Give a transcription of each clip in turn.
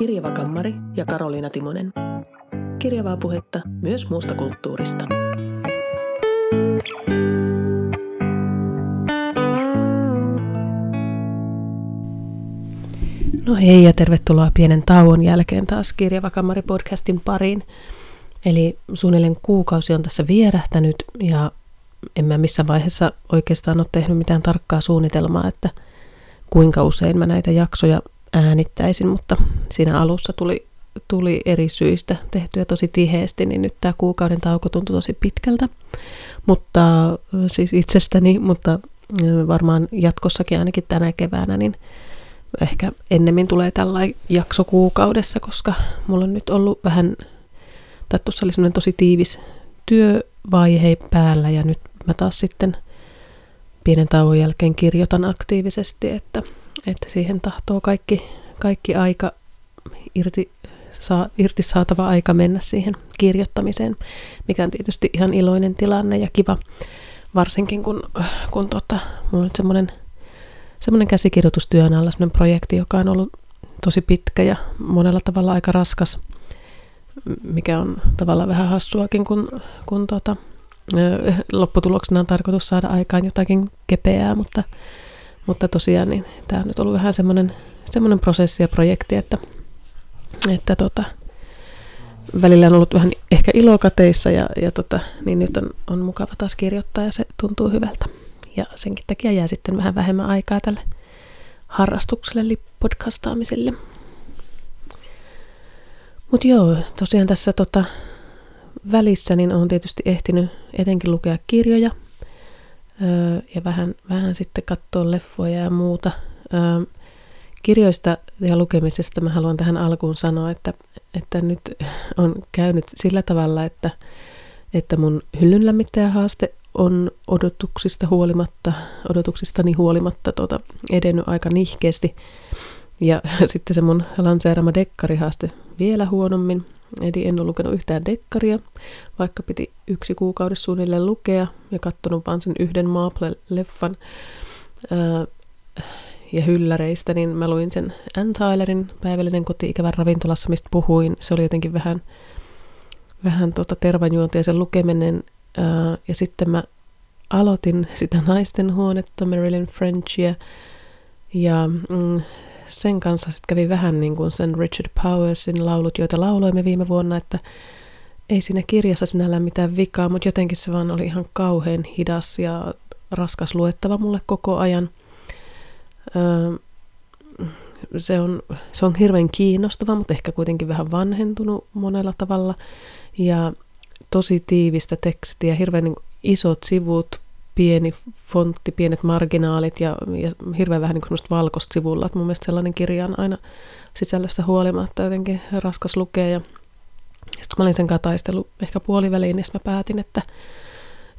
Kirjava Kammari ja Karoliina Timonen. Kirjavaa puhetta myös muusta kulttuurista. No hei ja tervetuloa pienen tauon jälkeen taas Kirjava Kammari podcastin pariin. Eli suunnilleen kuukausi on tässä vierähtänyt ja en mä missään vaiheessa oikeastaan ole tehnyt mitään tarkkaa suunnitelmaa, että kuinka usein mä näitä jaksoja äänittäisin, mutta siinä alussa tuli, tuli eri syistä tehtyä tosi tiheesti, niin nyt tämä kuukauden tauko tuntui tosi pitkältä. Mutta siis itsestäni, mutta varmaan jatkossakin ainakin tänä keväänä, niin ehkä ennemmin tulee tällainen jakso kuukaudessa, koska mulla on nyt ollut vähän, tai tuossa oli semmoinen tosi tiivis työvaihe päällä ja nyt mä taas sitten pienen tauon jälkeen kirjoitan aktiivisesti, että, että siihen tahtoo kaikki, kaikki aika irti, saa, irti saatava aika mennä siihen kirjoittamiseen, mikä on tietysti ihan iloinen tilanne ja kiva, varsinkin kun, kun tota, mulla on semmoinen semmoinen käsikirjoitustyön alla semmoinen projekti, joka on ollut tosi pitkä ja monella tavalla aika raskas, mikä on tavallaan vähän hassuakin, kun, kun tota, lopputuloksena on tarkoitus saada aikaan jotakin kepeää, mutta, mutta tosiaan niin tämä on nyt ollut vähän semmoinen, semmoinen prosessi ja projekti, että, että tota, välillä on ollut vähän ehkä ilokateissa ja, ja tota, niin nyt on, on mukava taas kirjoittaa ja se tuntuu hyvältä. Ja senkin takia jää sitten vähän vähemmän aikaa tälle harrastukselle, eli podcastaamiselle. Mutta joo, tosiaan tässä tota, välissä niin olen tietysti ehtinyt etenkin lukea kirjoja ja vähän, vähän sitten katsoa leffoja ja muuta. Kirjoista ja lukemisesta mä haluan tähän alkuun sanoa, että, että nyt on käynyt sillä tavalla, että, että mun hyllynlämmittäjähaaste on odotuksista huolimatta, odotuksistani huolimatta tuota, edennyt aika nihkeästi. Ja sitten se mun lanseerama dekkarihaaste vielä huonommin. Eli en ole lukenut yhtään dekkaria, vaikka piti yksi kuukaudessa suunnilleen lukea ja katsonut vain sen yhden Maple-leffan ää, ja hylläreistä, niin mä luin sen Ann Tylerin päivällinen koti-ikävän ravintolassa, mistä puhuin. Se oli jotenkin vähän, vähän tota tervanjuontia sen lukeminen ja sitten mä aloitin sitä naisten huonetta, Marilyn Frenchia, ja mm, sen kanssa sitten kävi vähän niin kuin sen Richard Powersin laulut, joita lauloimme viime vuonna, että ei siinä kirjassa sinällään mitään vikaa, mutta jotenkin se vaan oli ihan kauhean hidas ja raskas luettava mulle koko ajan. Öö, se, on, se on hirveän kiinnostava, mutta ehkä kuitenkin vähän vanhentunut monella tavalla. Ja tosi tiivistä tekstiä, hirveän niin isot sivut, pieni fontti, pienet marginaalit ja, ja hirveän vähän niin valkoista sivulla. Et mun mielestä sellainen kirja on aina sisällöstä huolimatta jotenkin raskas lukea. Ja sitten kun mä olin sen kataistellut ehkä puoliväliin, niin mä päätin, että,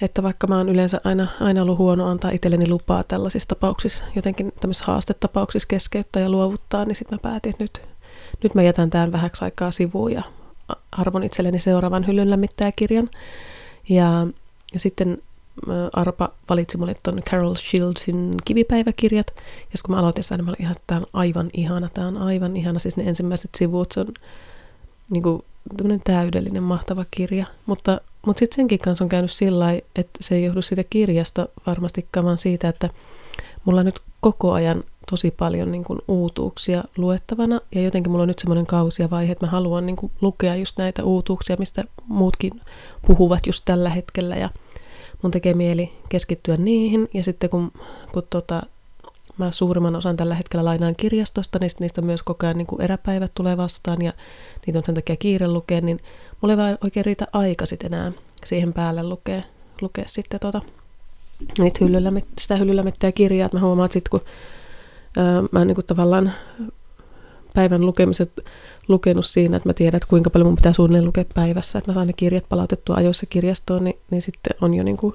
että vaikka mä oon yleensä aina, aina ollut huono antaa itselleni lupaa tällaisissa tapauksissa, jotenkin tämmöisissä haastetapauksissa keskeyttää ja luovuttaa, niin sitten mä päätin, että nyt, nyt mä jätän tämän vähäksi aikaa sivuun ja arvon itselleni seuraavan hyllyn lämmittäjäkirjan. Ja, ja sitten Arpa valitsi mulle tuon Carol Shieldsin kivipäiväkirjat. Ja kun mä aloitin sitä, niin mä olin ihan, että tämä on aivan ihana, tämä on aivan ihana. Siis ne ensimmäiset sivut, se on niin kuin, täydellinen, mahtava kirja. Mutta, mutta sitten senkin kanssa on käynyt sillä että se ei johdu siitä kirjasta varmastikaan, vaan siitä, että mulla nyt koko ajan tosi paljon niin kuin uutuuksia luettavana ja jotenkin mulla on nyt semmoinen kausi ja vaihe, että mä haluan niin kuin lukea just näitä uutuuksia, mistä muutkin puhuvat just tällä hetkellä ja mun tekee mieli keskittyä niihin. Ja sitten kun, kun tota, mä suurimman osan tällä hetkellä lainaan kirjastosta, niin niistä myös koko ajan niin kuin eräpäivät tulee vastaan ja niitä on sen takia kiire lukea, niin mulla ei oikein riitä aika sitten enää siihen päälle lukea, lukea sitten tota, niitä hyllyllä, sitä hyllyllä kirjaa, että mä huomaan, että sit kun mä niin kuin tavallaan päivän lukemiset lukenut siinä, että mä tiedän, että kuinka paljon mun pitää suunnilleen lukea päivässä, että mä saan ne kirjat palautettua ajoissa kirjastoon, niin, niin sitten on jo niin kuin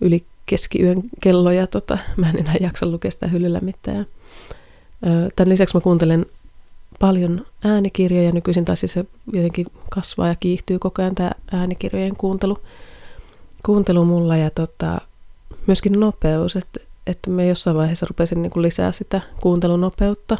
yli keskiyön kello ja tota, mä en enää jaksa lukea sitä hyllyllä mitään. Tämän lisäksi mä kuuntelen paljon äänikirjoja nykyisin, tai siis se jotenkin kasvaa ja kiihtyy koko ajan tämä äänikirjojen kuuntelu, kuuntelu mulla ja tota, myöskin nopeus, että että mä jossain vaiheessa rupesin niin kuin lisää sitä kuuntelunopeutta.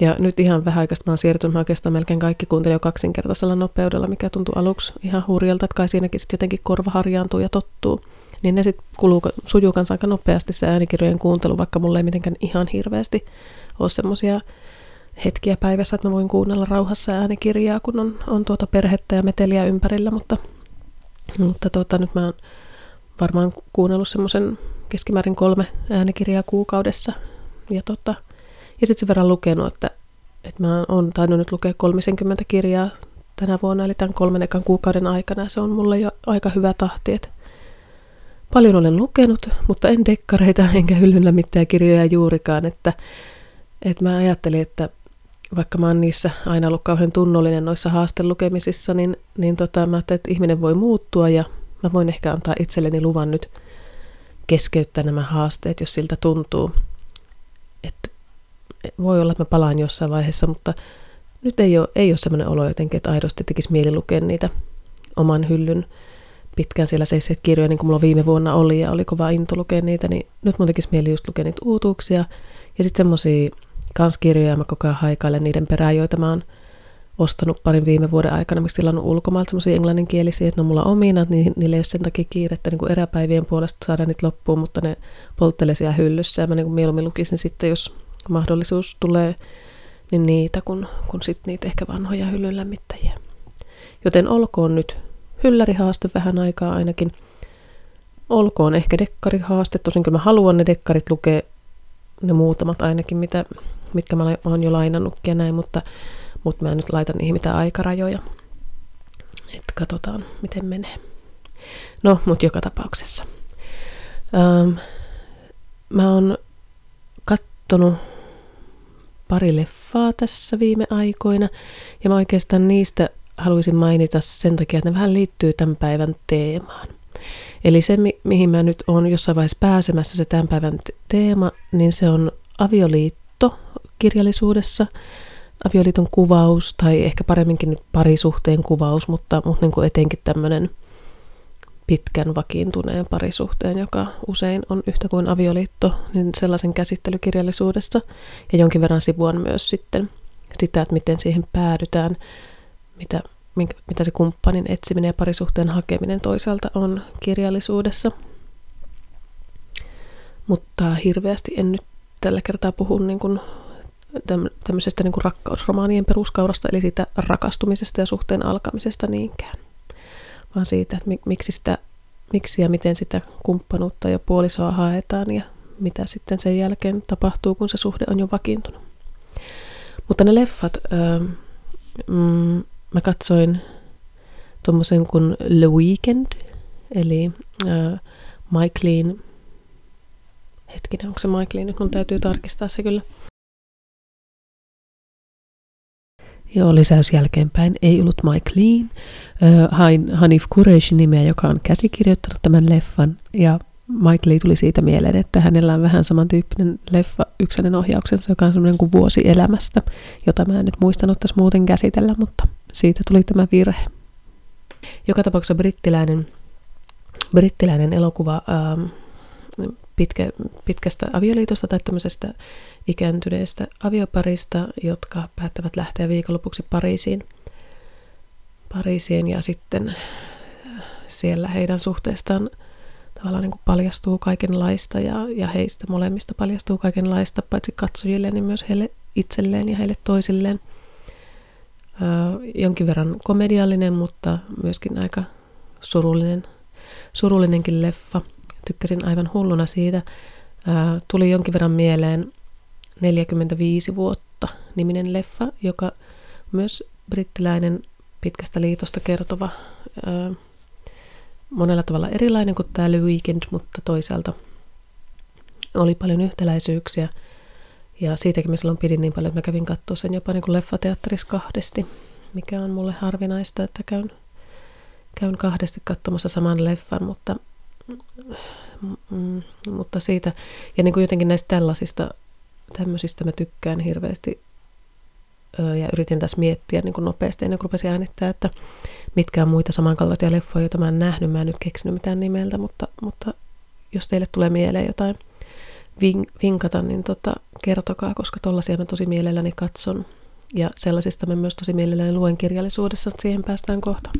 Ja nyt ihan vähän aikaa mä oon siirtynyt, mä oikeastaan melkein kaikki kuuntelin jo kaksinkertaisella nopeudella, mikä tuntui aluksi ihan hurjalta, että kai siinäkin sitten jotenkin korva harjaantuu ja tottuu. Niin ne sitten kuluu, sujuu kanssa aika nopeasti se äänikirjojen kuuntelu, vaikka mulle ei mitenkään ihan hirveästi ole semmoisia hetkiä päivässä, että mä voin kuunnella rauhassa äänikirjaa, kun on, on tuota perhettä ja meteliä ympärillä, mutta, mutta tuota, nyt mä oon varmaan kuunnellut semmoisen keskimäärin kolme äänikirjaa kuukaudessa. Ja, tota, ja sitten sen verran lukenut, että, että mä oon tainnut nyt lukea 30 kirjaa tänä vuonna, eli tämän kolmen ekan kuukauden aikana. Se on mulle jo aika hyvä tahti, että paljon olen lukenut, mutta en dekkareita enkä hyllyllä mitään kirjoja juurikaan, että, että mä ajattelin, että vaikka mä oon niissä aina ollut kauhean tunnollinen noissa haastelukemisissa, niin, niin tota, mä ajattelin, että ihminen voi muuttua ja mä voin ehkä antaa itselleni luvan nyt keskeyttää nämä haasteet, jos siltä tuntuu. Voi olla, että mä palaan jossain vaiheessa, mutta nyt ei ole, ei ole sellainen olo jotenkin, että aidosti tekisi mieli lukea niitä oman hyllyn pitkään siellä seisseet kirjoja, niin kuin mulla viime vuonna oli, ja oli kova into lukea niitä, niin nyt mun tekisi mieli just lukea niitä uutuuksia, ja sitten semmosia kanskirjoja, mä koko ajan haikailen niiden perään, joita mä oon ostanut parin viime vuoden aikana, miksi tilannut ulkomailta semmoisia englanninkielisiä, että ne on mulla omina, niin niille ei ole sen takia kiirettä niin kuin eräpäivien puolesta saada niitä loppuun, mutta ne polttelee siellä hyllyssä ja mä niin kuin mieluummin lukisin sitten, jos mahdollisuus tulee, niin niitä, kun, kun sitten niitä ehkä vanhoja hyllyn lämmittäjiä. Joten olkoon nyt hyllärihaaste vähän aikaa ainakin. Olkoon ehkä dekkarihaaste, tosin kyllä mä haluan ne dekkarit lukea, ne muutamat ainakin, mitä, mitkä mä oon jo lainannutkin ja näin, mutta mutta mä en nyt laita niihin mitään aikarajoja. Että katsotaan, miten menee. No, mutta joka tapauksessa. Ähm, mä oon kattonut pari leffaa tässä viime aikoina, ja mä oikeastaan niistä haluaisin mainita sen takia, että ne vähän liittyy tämän päivän teemaan. Eli se, mi- mihin mä nyt on jossain vaiheessa pääsemässä, se tämän päivän teema, niin se on avioliitto kirjallisuudessa – avioliiton kuvaus tai ehkä paremminkin parisuhteen kuvaus, mutta, mutta niin kuin etenkin tämmöinen pitkän vakiintuneen parisuhteen, joka usein on yhtä kuin avioliitto, niin sellaisen käsittelykirjallisuudessa ja jonkin verran sivuan myös sitten sitä, että miten siihen päädytään, mitä, mitä se kumppanin etsiminen ja parisuhteen hakeminen toisaalta on kirjallisuudessa. Mutta hirveästi en nyt tällä kertaa puhu niin kuin tämmöisestä niin kuin rakkausromaanien peruskaurasta, eli siitä rakastumisesta ja suhteen alkamisesta niinkään, vaan siitä, että miksi, sitä, miksi ja miten sitä kumppanuutta ja puolisoa haetaan ja mitä sitten sen jälkeen tapahtuu, kun se suhde on jo vakiintunut. Mutta ne leffat, äh, mm, mä katsoin tuommoisen kuin The Weekend, eli äh, Mike Lean, hetkinen, onko se Lean, nyt mun täytyy tarkistaa se kyllä. Joo, lisäys jälkeenpäin. Ei ollut Mike Lean. Hain Hanif Kureish nimeä, joka on käsikirjoittanut tämän leffan. Ja Mike Lee tuli siitä mieleen, että hänellä on vähän samantyyppinen leffa yksänen ohjauksensa, joka on semmoinen kuin vuosi elämästä, jota mä en nyt muistanut tässä muuten käsitellä, mutta siitä tuli tämä virhe. Joka tapauksessa brittiläinen, brittiläinen elokuva ähm, pitkä, pitkästä avioliitosta tai tämmöisestä ikääntyneestä avioparista, jotka päättävät lähteä viikonlopuksi Pariisiin. Pariisiin ja sitten siellä heidän suhteestaan tavallaan niin kuin paljastuu kaikenlaista ja, ja heistä molemmista paljastuu kaikenlaista, paitsi katsojille, niin myös heille itselleen ja heille toisilleen. Öö, jonkin verran komediallinen, mutta myöskin aika surullinen, surullinenkin leffa. Tykkäsin aivan hulluna siitä. Öö, tuli jonkin verran mieleen 45 vuotta niminen leffa, joka myös brittiläinen pitkästä liitosta kertova, ää, monella tavalla erilainen kuin tämä The Weekend, mutta toisaalta oli paljon yhtäläisyyksiä. Ja siitäkin mä silloin pidin niin paljon, että mä kävin katsoa sen jopa niin kuin leffateatterissa kahdesti, mikä on mulle harvinaista, että käyn, käyn kahdesti katsomassa saman leffan, mutta, mm, mutta siitä, ja niin kuin jotenkin näistä tällaisista tämmöisistä mä tykkään hirveästi ja yritin tässä miettiä niin kuin nopeasti ennen kuin rupesin äänittää, että mitkä on muita samankaltaisia leffoja, joita mä en nähnyt. Mä en nyt keksinyt mitään nimeltä, mutta, mutta jos teille tulee mieleen jotain vinkata, niin tota, kertokaa, koska tollaisia mä tosi mielelläni katson. Ja sellaisista mä myös tosi mielelläni luen kirjallisuudessa, että siihen päästään kohta.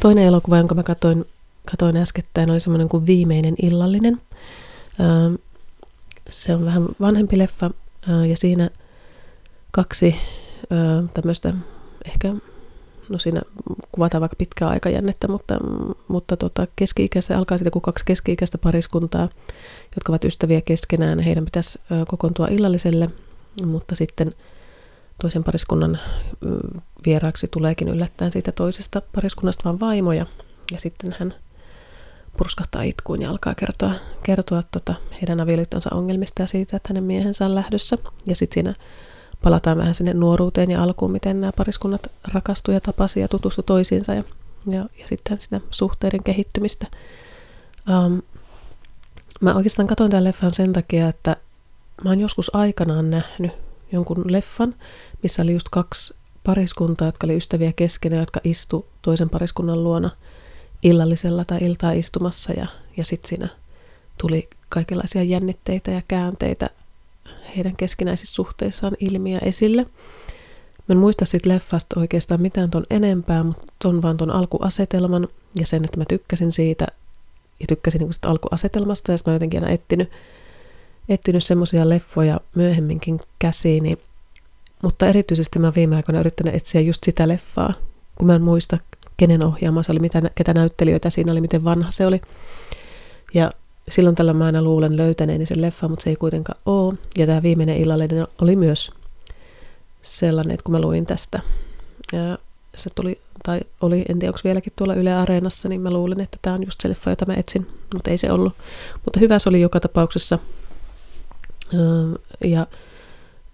Toinen elokuva, jonka mä katoin, katoin äskettäin, oli semmoinen kuin Viimeinen illallinen. Se on vähän vanhempi leffa ja siinä kaksi tämmöistä ehkä no siinä kuvataan vaikka pitkää aikajännettä, mutta, mutta tota, keski-ikäistä, alkaa siitä kuin kaksi keski-ikäistä pariskuntaa, jotka ovat ystäviä keskenään. Heidän pitäisi kokoontua illalliselle, mutta sitten toisen pariskunnan vieraaksi tuleekin yllättäen siitä toisesta pariskunnasta vaan vaimoja. Ja sitten hän purskahtaa itkuun ja alkaa kertoa, kertoa tota heidän avioliittonsa ongelmista ja siitä, että hänen miehensä on lähdössä. Ja sitten siinä palataan vähän sinne nuoruuteen ja alkuun, miten nämä pariskunnat rakastuivat ja tapasivat ja tutustuivat toisiinsa ja, ja, ja sitten sitä suhteiden kehittymistä. Um, mä oikeastaan katsoin tämän leffan sen takia, että mä oon joskus aikanaan nähnyt jonkun leffan, missä oli just kaksi pariskuntaa, jotka oli ystäviä keskenään, jotka istu toisen pariskunnan luona illallisella tai iltaa istumassa ja, ja sitten siinä tuli kaikenlaisia jännitteitä ja käänteitä heidän keskinäisissä suhteissaan ilmiä esille. Mä en muista siitä leffasta oikeastaan mitään ton enempää, mutta ton vaan ton alkuasetelman ja sen, että mä tykkäsin siitä ja tykkäsin niin sitä alkuasetelmasta ja mä jotenkin aina etsinyt, etsinyt semmoisia leffoja myöhemminkin käsiini, mutta erityisesti mä viime aikoina yrittänyt etsiä just sitä leffaa, kun mä en muista, kenen ohjaama se oli, mitä, ketä näyttelijöitä siinä oli, miten vanha se oli. Ja silloin tällä mä aina luulen löytäneeni sen leffa, mutta se ei kuitenkaan ole. Ja tämä viimeinen illallinen oli myös sellainen, että kun mä luin tästä, ja se tuli, tai oli, en tiedä onko vieläkin tuolla Yle Areenassa, niin mä luulin, että tämä on just se leffa, jota mä etsin, mutta ei se ollut. Mutta hyvä se oli joka tapauksessa. Ja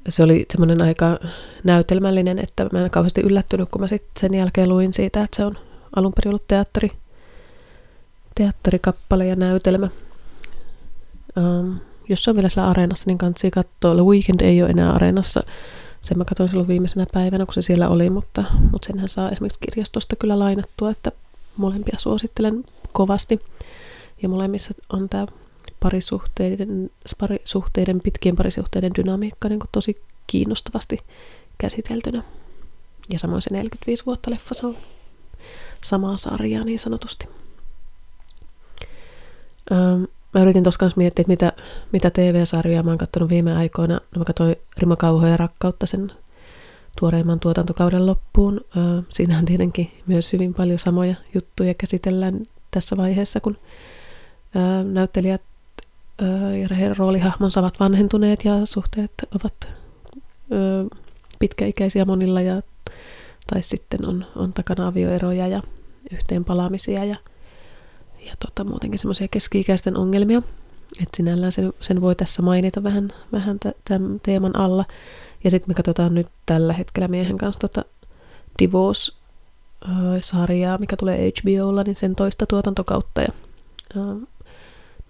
se oli semmoinen aika näytelmällinen, että mä en kauheasti yllättynyt, kun mä sitten sen jälkeen luin siitä, että se on alun perin ollut teatteri, teatterikappale ja näytelmä. Um, jos se on vielä siellä areenassa, niin kannattaa katsoa. The Weekend ei ole enää areenassa. Sen mä katsoin silloin viimeisenä päivänä, kun se siellä oli, mutta, mutta senhän saa esimerkiksi kirjastosta kyllä lainattua, että molempia suosittelen kovasti. Ja molemmissa on tämä parisuhteiden, parisuhteiden, pitkien parisuhteiden dynamiikka niin tosi kiinnostavasti käsiteltynä. Ja samoin se 45 vuotta leffa, se on samaa sarjaa niin sanotusti. Um, Mä yritin tuossa kanssa miettiä, mitä, mitä TV-sarjoja mä oon katsonut viime aikoina. No mä katsoin Rima Kauhoja ja rakkautta sen tuoreimman tuotantokauden loppuun. Siinähän tietenkin myös hyvin paljon samoja juttuja käsitellään tässä vaiheessa, kun näyttelijät ja heidän roolihahmonsa ovat vanhentuneet ja suhteet ovat pitkäikäisiä monilla ja, tai sitten on, on takana avioeroja ja yhteenpalaamisia ja ja tota, muutenkin semmoisia keski-ikäisten ongelmia. Että sinällään sen, sen voi tässä mainita vähän, vähän tämän teeman alla. Ja sitten me katsotaan nyt tällä hetkellä miehen kanssa tota Divorce-sarjaa, mikä tulee HBOlla, niin sen toista tuotantokautta. Ja,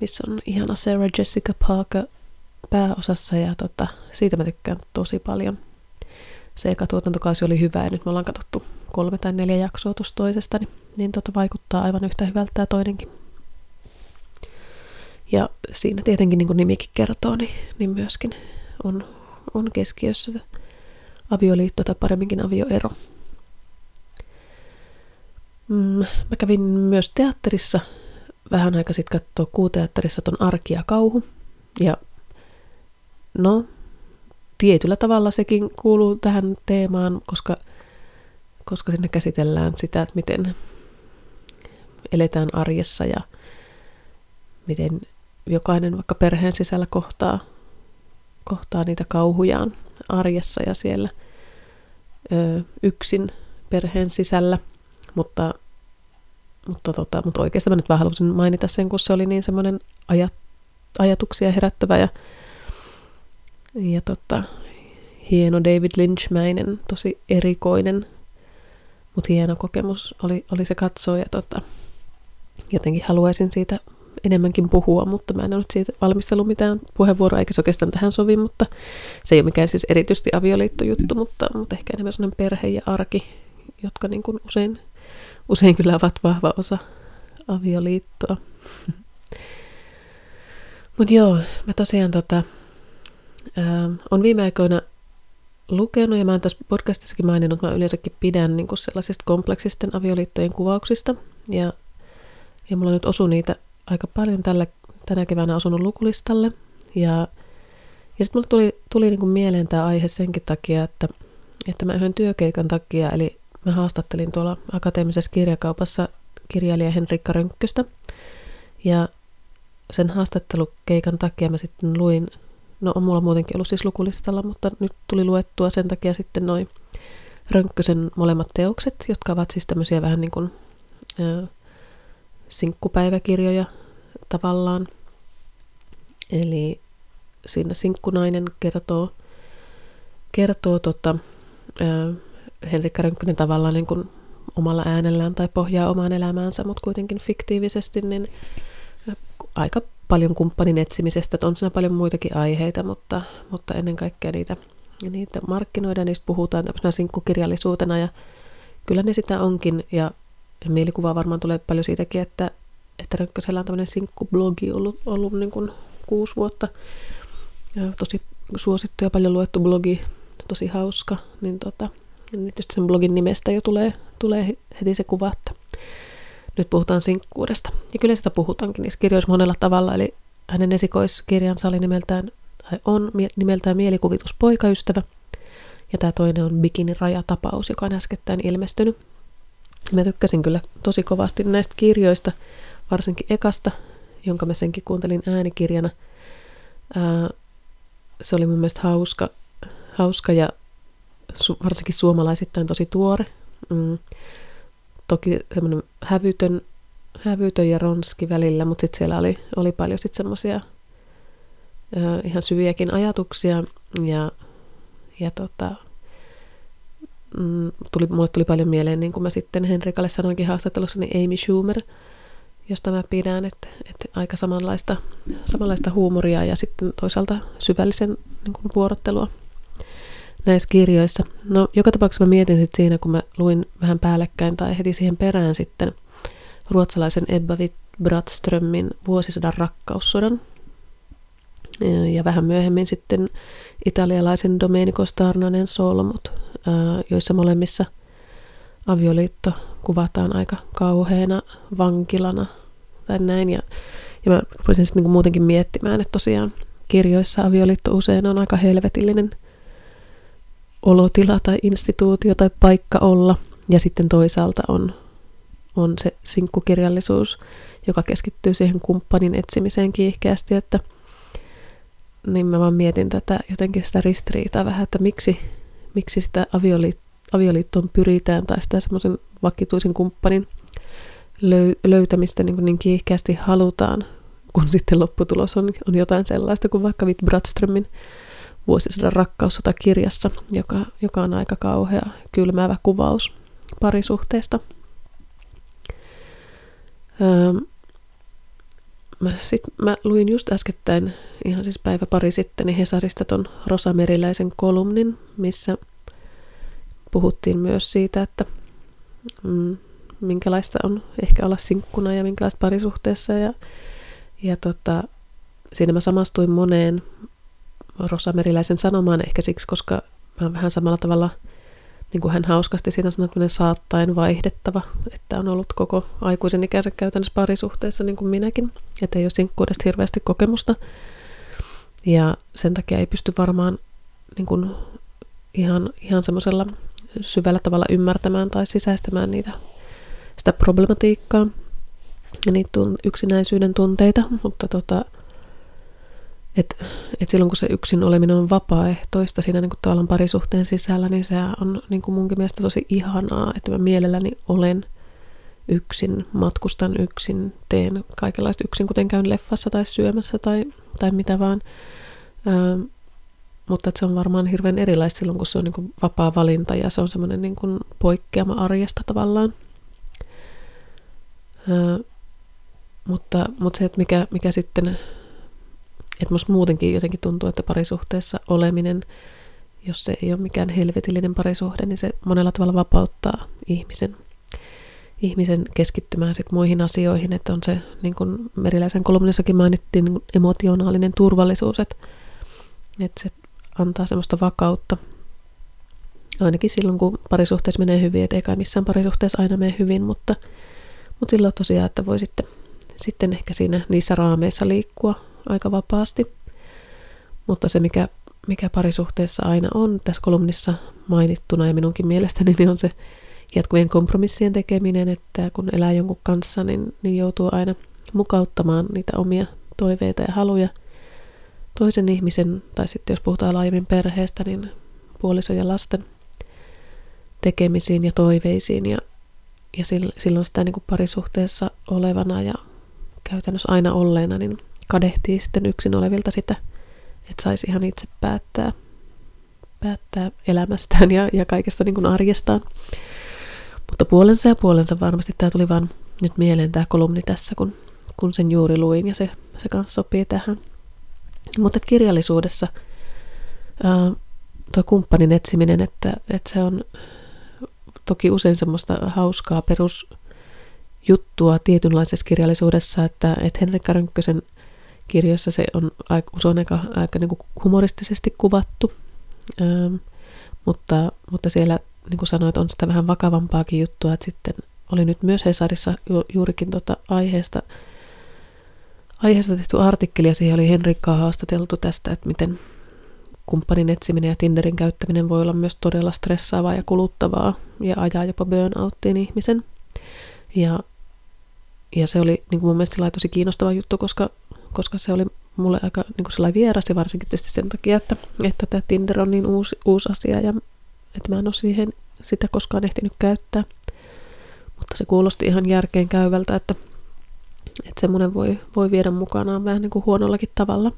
missä on ihana Sarah Jessica Parker pääosassa ja tota, siitä mä tykkään tosi paljon. Se eka tuotantokausi oli hyvä ja nyt me ollaan katsottu kolme tai neljä jaksoa tuosta toisesta, niin, niin tota vaikuttaa aivan yhtä hyvältä tämä toinenkin. Ja siinä tietenkin, niin kuin nimikin kertoo, niin, niin myöskin on, on keskiössä avioliitto tai paremminkin avioero. Mm, mä kävin myös teatterissa vähän aika sitten katsoa kuuteatterissa ton Arki ja kauhu. Ja no, tietyllä tavalla sekin kuuluu tähän teemaan, koska – koska sinne käsitellään sitä, että miten eletään arjessa ja miten jokainen vaikka perheen sisällä kohtaa, kohtaa niitä kauhujaan arjessa ja siellä ö, yksin perheen sisällä, mutta, mutta, tota, mutta oikeastaan mä nyt vähän halusin mainita sen, kun se oli niin semmoinen ajat, ajatuksia herättävä ja, ja tota, hieno David Lynch-mäinen, tosi erikoinen mutta hieno kokemus oli, oli se katsoa ja tota, jotenkin haluaisin siitä enemmänkin puhua, mutta mä en ole nyt siitä valmistellut mitään puheenvuoroa, eikä se oikeastaan tähän sovi, mutta se ei ole mikään siis erityisesti avioliittojuttu, mutta, mutta ehkä enemmän sellainen perhe ja arki, jotka niin kuin usein, usein kyllä ovat vahva osa avioliittoa. Mutta joo, mä tosiaan tota, Ää, on viime aikoina lukenut, ja mä oon tässä podcastissakin maininnut, mä yleensäkin pidän niin sellaisista kompleksisten avioliittojen kuvauksista, ja, ja mulla nyt osu niitä aika paljon tällä, tänä keväänä osunut lukulistalle, ja, ja sitten mulle tuli, tuli niin mieleen tämä aihe senkin takia, että, että mä yhden työkeikan takia, eli mä haastattelin tuolla akateemisessa kirjakaupassa kirjailija Henrikka Rönkköstä, ja sen haastattelukeikan takia mä sitten luin No on mulla muutenkin ollut siis lukulistalla, mutta nyt tuli luettua sen takia sitten noin Rönkkösen molemmat teokset, jotka ovat siis tämmöisiä vähän niin kuin ö, sinkkupäiväkirjoja tavallaan. Eli siinä sinkkunainen kertoo, kertoo tota, ö, Henrikka Rönkkönen tavallaan niin kuin omalla äänellään tai pohjaa omaan elämäänsä, mutta kuitenkin fiktiivisesti, niin aika paljon kumppanin etsimisestä, että on siinä paljon muitakin aiheita, mutta, mutta ennen kaikkea niitä, niitä markkinoidaan, niistä puhutaan tämmöisenä sinkkukirjallisuutena ja kyllä ne sitä onkin ja, ja mielikuva varmaan tulee paljon siitäkin, että, että Rönkkösellä on tämmöinen sinkkublogi ollut, ollut niin kuin kuusi vuotta. Ja tosi suosittu ja paljon luettu blogi, tosi hauska, niin tota, niin tietysti sen blogin nimestä jo tulee, tulee heti se kuva, että nyt puhutaan sinkkuudesta. Ja kyllä sitä puhutaankin niissä kirjoissa monella tavalla, eli hänen esikoiskirjansa oli nimeltään, tai on nimeltään Mielikuvitus poikaystävä, ja tämä toinen on Bikini rajatapaus, joka on äskettäin ilmestynyt. Mä tykkäsin kyllä tosi kovasti näistä kirjoista, varsinkin ekasta, jonka mä senkin kuuntelin äänikirjana. Ää, se oli mun mielestä hauska, hauska ja su, varsinkin suomalaisittain tosi tuore. Mm toki semmoinen hävytön, hävytön ja ronski välillä, mutta sitten siellä oli, oli paljon sitten semmoisia ihan syviäkin ajatuksia ja, ja tota, mm, tuli, mulle tuli paljon mieleen, niin kuin mä sitten Henrikalle sanoinkin haastattelussa, niin Amy Schumer, josta mä pidän, että, että aika samanlaista, samanlaista huumoria ja sitten toisaalta syvällisen niin kuin vuorottelua näissä kirjoissa. No, joka tapauksessa mä mietin sitten siinä, kun mä luin vähän päällekkäin tai heti siihen perään sitten ruotsalaisen Ebba Brattströmin vuosisadan rakkaussodan. Ja vähän myöhemmin sitten italialaisen Domenico Starnanen solmut, joissa molemmissa avioliitto kuvataan aika kauheana vankilana tai näin. Ja, ja mä rupesin sitten niin muutenkin miettimään, että tosiaan kirjoissa avioliitto usein on aika helvetillinen – olotila tai instituutio tai paikka olla. Ja sitten toisaalta on, on se sinkkukirjallisuus, joka keskittyy siihen kumppanin etsimiseen kiihkeästi, että niin mä vaan mietin tätä jotenkin sitä ristiriitaa vähän, että miksi, miksi sitä avioliit, avioliittoon pyritään tai sitä semmoisen vakituisen kumppanin löy, löytämistä niin, niin kiihkeästi halutaan, kun sitten lopputulos on, on jotain sellaista kuin vaikka Witt Bratströmin vuosisadan rakkaussota kirjassa, joka, joka on aika kauhea kylmäävä kuvaus parisuhteesta. Öö, mä, sit, mä luin just äskettäin, ihan siis päivä pari sitten, niin Hesarista ton Rosa Meriläisen kolumnin, missä puhuttiin myös siitä, että mm, minkälaista on ehkä olla sinkkuna ja minkälaista parisuhteessa. Ja, ja tota, siinä mä samastuin moneen Rosa Meriläisen sanomaan ehkä siksi, koska mä vähän samalla tavalla, niin kuin hän hauskasti siinä sanoi, saattaen vaihdettava, että on ollut koko aikuisen ikänsä käytännössä parisuhteessa niin kuin minäkin, että ei ole sinkkuudesta hirveästi kokemusta. Ja sen takia ei pysty varmaan niin kuin ihan, ihan semmoisella syvällä tavalla ymmärtämään tai sisäistämään niitä, sitä problematiikkaa ja niitä yksinäisyyden tunteita, mutta tota, et, et silloin kun se yksin oleminen on vapaaehtoista siinä niin kuin tavallaan parisuhteen sisällä, niin se on niin kuin munkin mielestä tosi ihanaa, että mä mielelläni olen yksin, matkustan yksin, teen kaikenlaista yksin, kuten käyn leffassa tai syömässä tai, tai mitä vaan. Ö, mutta se on varmaan hirveän erilaista silloin, kun se on niin kuin vapaa valinta ja se on semmoinen niin kuin poikkeama arjesta tavallaan. Ö, mutta, mutta se, että mikä, mikä sitten että musta muutenkin jotenkin tuntuu, että parisuhteessa oleminen, jos se ei ole mikään helvetillinen parisuhde, niin se monella tavalla vapauttaa ihmisen, ihmisen keskittymään sit muihin asioihin, että on se, niin kuin Meriläisen kolumnissakin mainittiin, niin emotionaalinen turvallisuus, että, Että se antaa semmoista vakautta. Ainakin silloin, kun parisuhteessa menee hyvin, että eikä missään parisuhteessa aina mene hyvin, mutta, mutta silloin tosiaan, että voi sitten, sitten ehkä siinä niissä raameissa liikkua aika vapaasti. Mutta se, mikä, mikä parisuhteessa aina on tässä kolumnissa mainittuna ja minunkin mielestäni, niin on se jatkuvien kompromissien tekeminen, että kun elää jonkun kanssa, niin, niin joutuu aina mukauttamaan niitä omia toiveita ja haluja toisen ihmisen, tai sitten jos puhutaan laajemmin perheestä, niin puoliso ja lasten tekemisiin ja toiveisiin ja, ja silloin sitä niin kuin parisuhteessa olevana ja käytännössä aina olleena, niin kadehtii sitten yksin olevilta sitä, että saisi ihan itse päättää, päättää elämästään ja, ja kaikesta niin kuin arjestaan. Mutta puolensa ja puolensa varmasti tämä tuli vaan nyt mieleen tämä kolumni tässä, kun, kun sen juuri luin ja se, se kanssa sopii tähän. Mutta kirjallisuudessa tuo kumppanin etsiminen, että, että se on toki usein semmoista hauskaa perusjuttua tietynlaisessa kirjallisuudessa, että, että Henrikka Rönkkösen kirjoissa se on, se on aika, aika niin kuin humoristisesti kuvattu, ähm, mutta, mutta siellä niin kuin sanoit, on sitä vähän vakavampaakin juttua, että sitten oli nyt myös Hesarissa ju, juurikin tota aiheesta, aiheesta tehty artikkeli, ja siihen oli Henrikkaa haastateltu tästä, että miten kumppanin etsiminen ja Tinderin käyttäminen voi olla myös todella stressaavaa ja kuluttavaa, ja ajaa jopa burnouttiin ihmisen. Ja, ja se oli niin kuin mun mielestä tosi kiinnostava juttu, koska, koska se oli mulle aika niin kuin vierasti, varsinkin tietysti sen takia, että, että tämä Tinder on niin uusi, uusi asia, ja että mä en ole siihen sitä koskaan ehtinyt käyttää. Mutta se kuulosti ihan järkeen käyvältä, että, että semmoinen voi, voi viedä mukanaan vähän niin kuin huonollakin tavalla.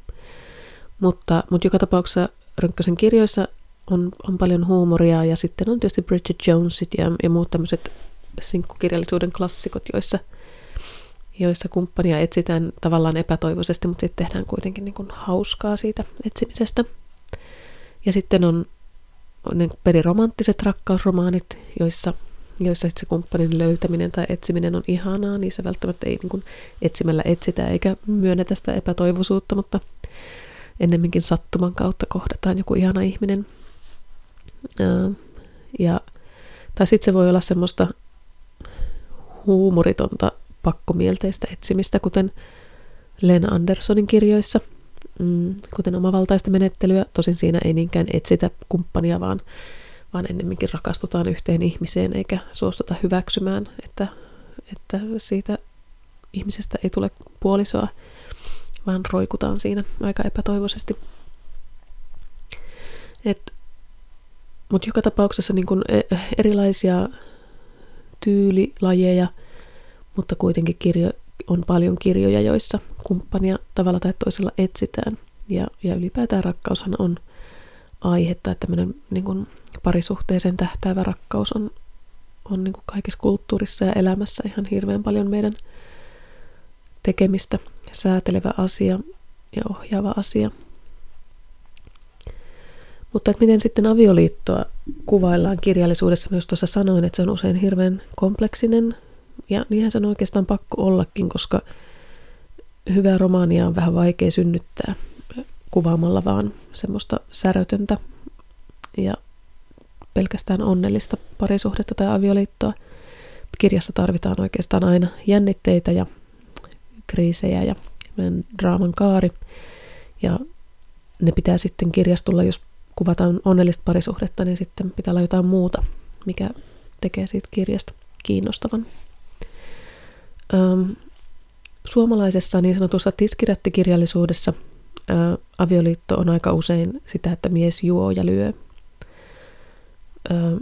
Mutta, mutta joka tapauksessa Rönkkösen kirjoissa on, on paljon huumoria ja sitten on tietysti Bridget Jonesit ja, ja muut tämmöiset sinkkukirjallisuuden klassikot, joissa, joissa kumppania etsitään tavallaan epätoivoisesti, mutta sitten tehdään kuitenkin niin kuin hauskaa siitä etsimisestä. Ja sitten on ne periromanttiset rakkausromaanit, joissa, joissa se kumppanin löytäminen tai etsiminen on ihanaa. Niissä välttämättä ei niin kuin etsimällä etsitä eikä myönnetä sitä epätoivoisuutta, mutta ennemminkin sattuman kautta kohdataan joku ihana ihminen. Ja, tai sitten se voi olla semmoista huumoritonta pakkomielteistä etsimistä, kuten Lena Andersonin kirjoissa – mm, kuten omavaltaista menettelyä. Tosin siinä ei niinkään etsitä kumppania, vaan, vaan ennemminkin rakastutaan yhteen ihmiseen eikä suostuta hyväksymään, että, että siitä ihmisestä ei tule puolisoa, vaan roikutaan siinä aika epätoivoisesti. Mutta joka tapauksessa niin kun e, erilaisia tyylilajeja, mutta kuitenkin kirjo, on paljon kirjoja, joissa kumppania tavalla tai toisella etsitään. Ja, ja ylipäätään rakkaushan on aihetta, että tämmöinen niin kuin parisuhteeseen tähtäävä rakkaus on, on niin kuin kaikissa kulttuurissa ja elämässä ihan hirveän paljon meidän tekemistä säätelevä asia ja ohjaava asia. Mutta että miten sitten avioliittoa kuvaillaan kirjallisuudessa, myös tuossa sanoin, että se on usein hirveän kompleksinen ja niinhän sen oikeastaan pakko ollakin, koska hyvää romaania on vähän vaikea synnyttää kuvaamalla vaan semmoista särötöntä ja pelkästään onnellista parisuhdetta tai avioliittoa. Kirjassa tarvitaan oikeastaan aina jännitteitä ja kriisejä ja draaman kaari. Ja ne pitää sitten kirjastulla, jos kuvataan onnellista parisuhdetta, niin sitten pitää olla jotain muuta, mikä tekee siitä kirjasta kiinnostavan. Ähm, suomalaisessa niin sanotussa tiskirättikirjallisuudessa äh, avioliitto on aika usein sitä, että mies juo ja lyö. Äh,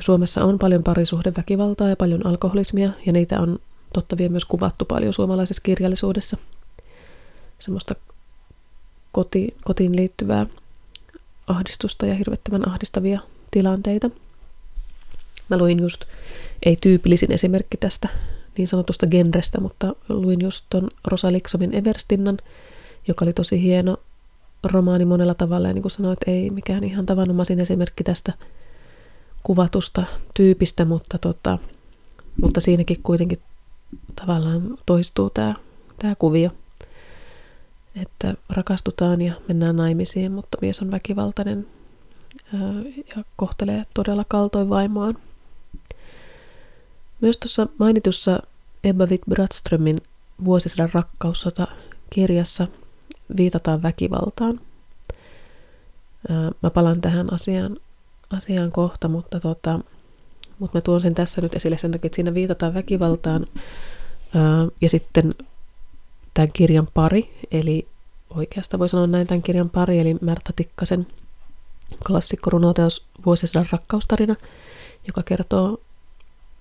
Suomessa on paljon parisuhdeväkivaltaa ja paljon alkoholismia, ja niitä on totta vie myös kuvattu paljon suomalaisessa kirjallisuudessa. Semmoista koti, kotiin liittyvää ahdistusta ja hirvettävän ahdistavia tilanteita. Mä luin just, ei tyypillisin esimerkki tästä niin sanotusta genrestä, mutta luin just ton Rosa Liksomin Everstinnan, joka oli tosi hieno romaani monella tavalla, ja niin kuin sanoit, ei mikään ihan tavanomaisin esimerkki tästä kuvatusta tyypistä, mutta, tota, mutta siinäkin kuitenkin tavallaan toistuu tämä tää kuvio. että rakastutaan ja mennään naimisiin, mutta mies on väkivaltainen ja kohtelee todella kaltoin vaimoaan. Myös tuossa mainitussa Ebba Witt-Bratströmin vuosisadan rakkaussota kirjassa viitataan väkivaltaan. Mä palaan tähän asiaan, asiaan kohta, mutta, tota, mutta mä tuon sen tässä nyt esille sen takia, että siinä viitataan väkivaltaan. Ja sitten tämän kirjan pari, eli oikeastaan voi sanoa näin tämän kirjan pari, eli Märta Tikkasen klassikko runoteos Vuosisadan rakkaustarina, joka kertoo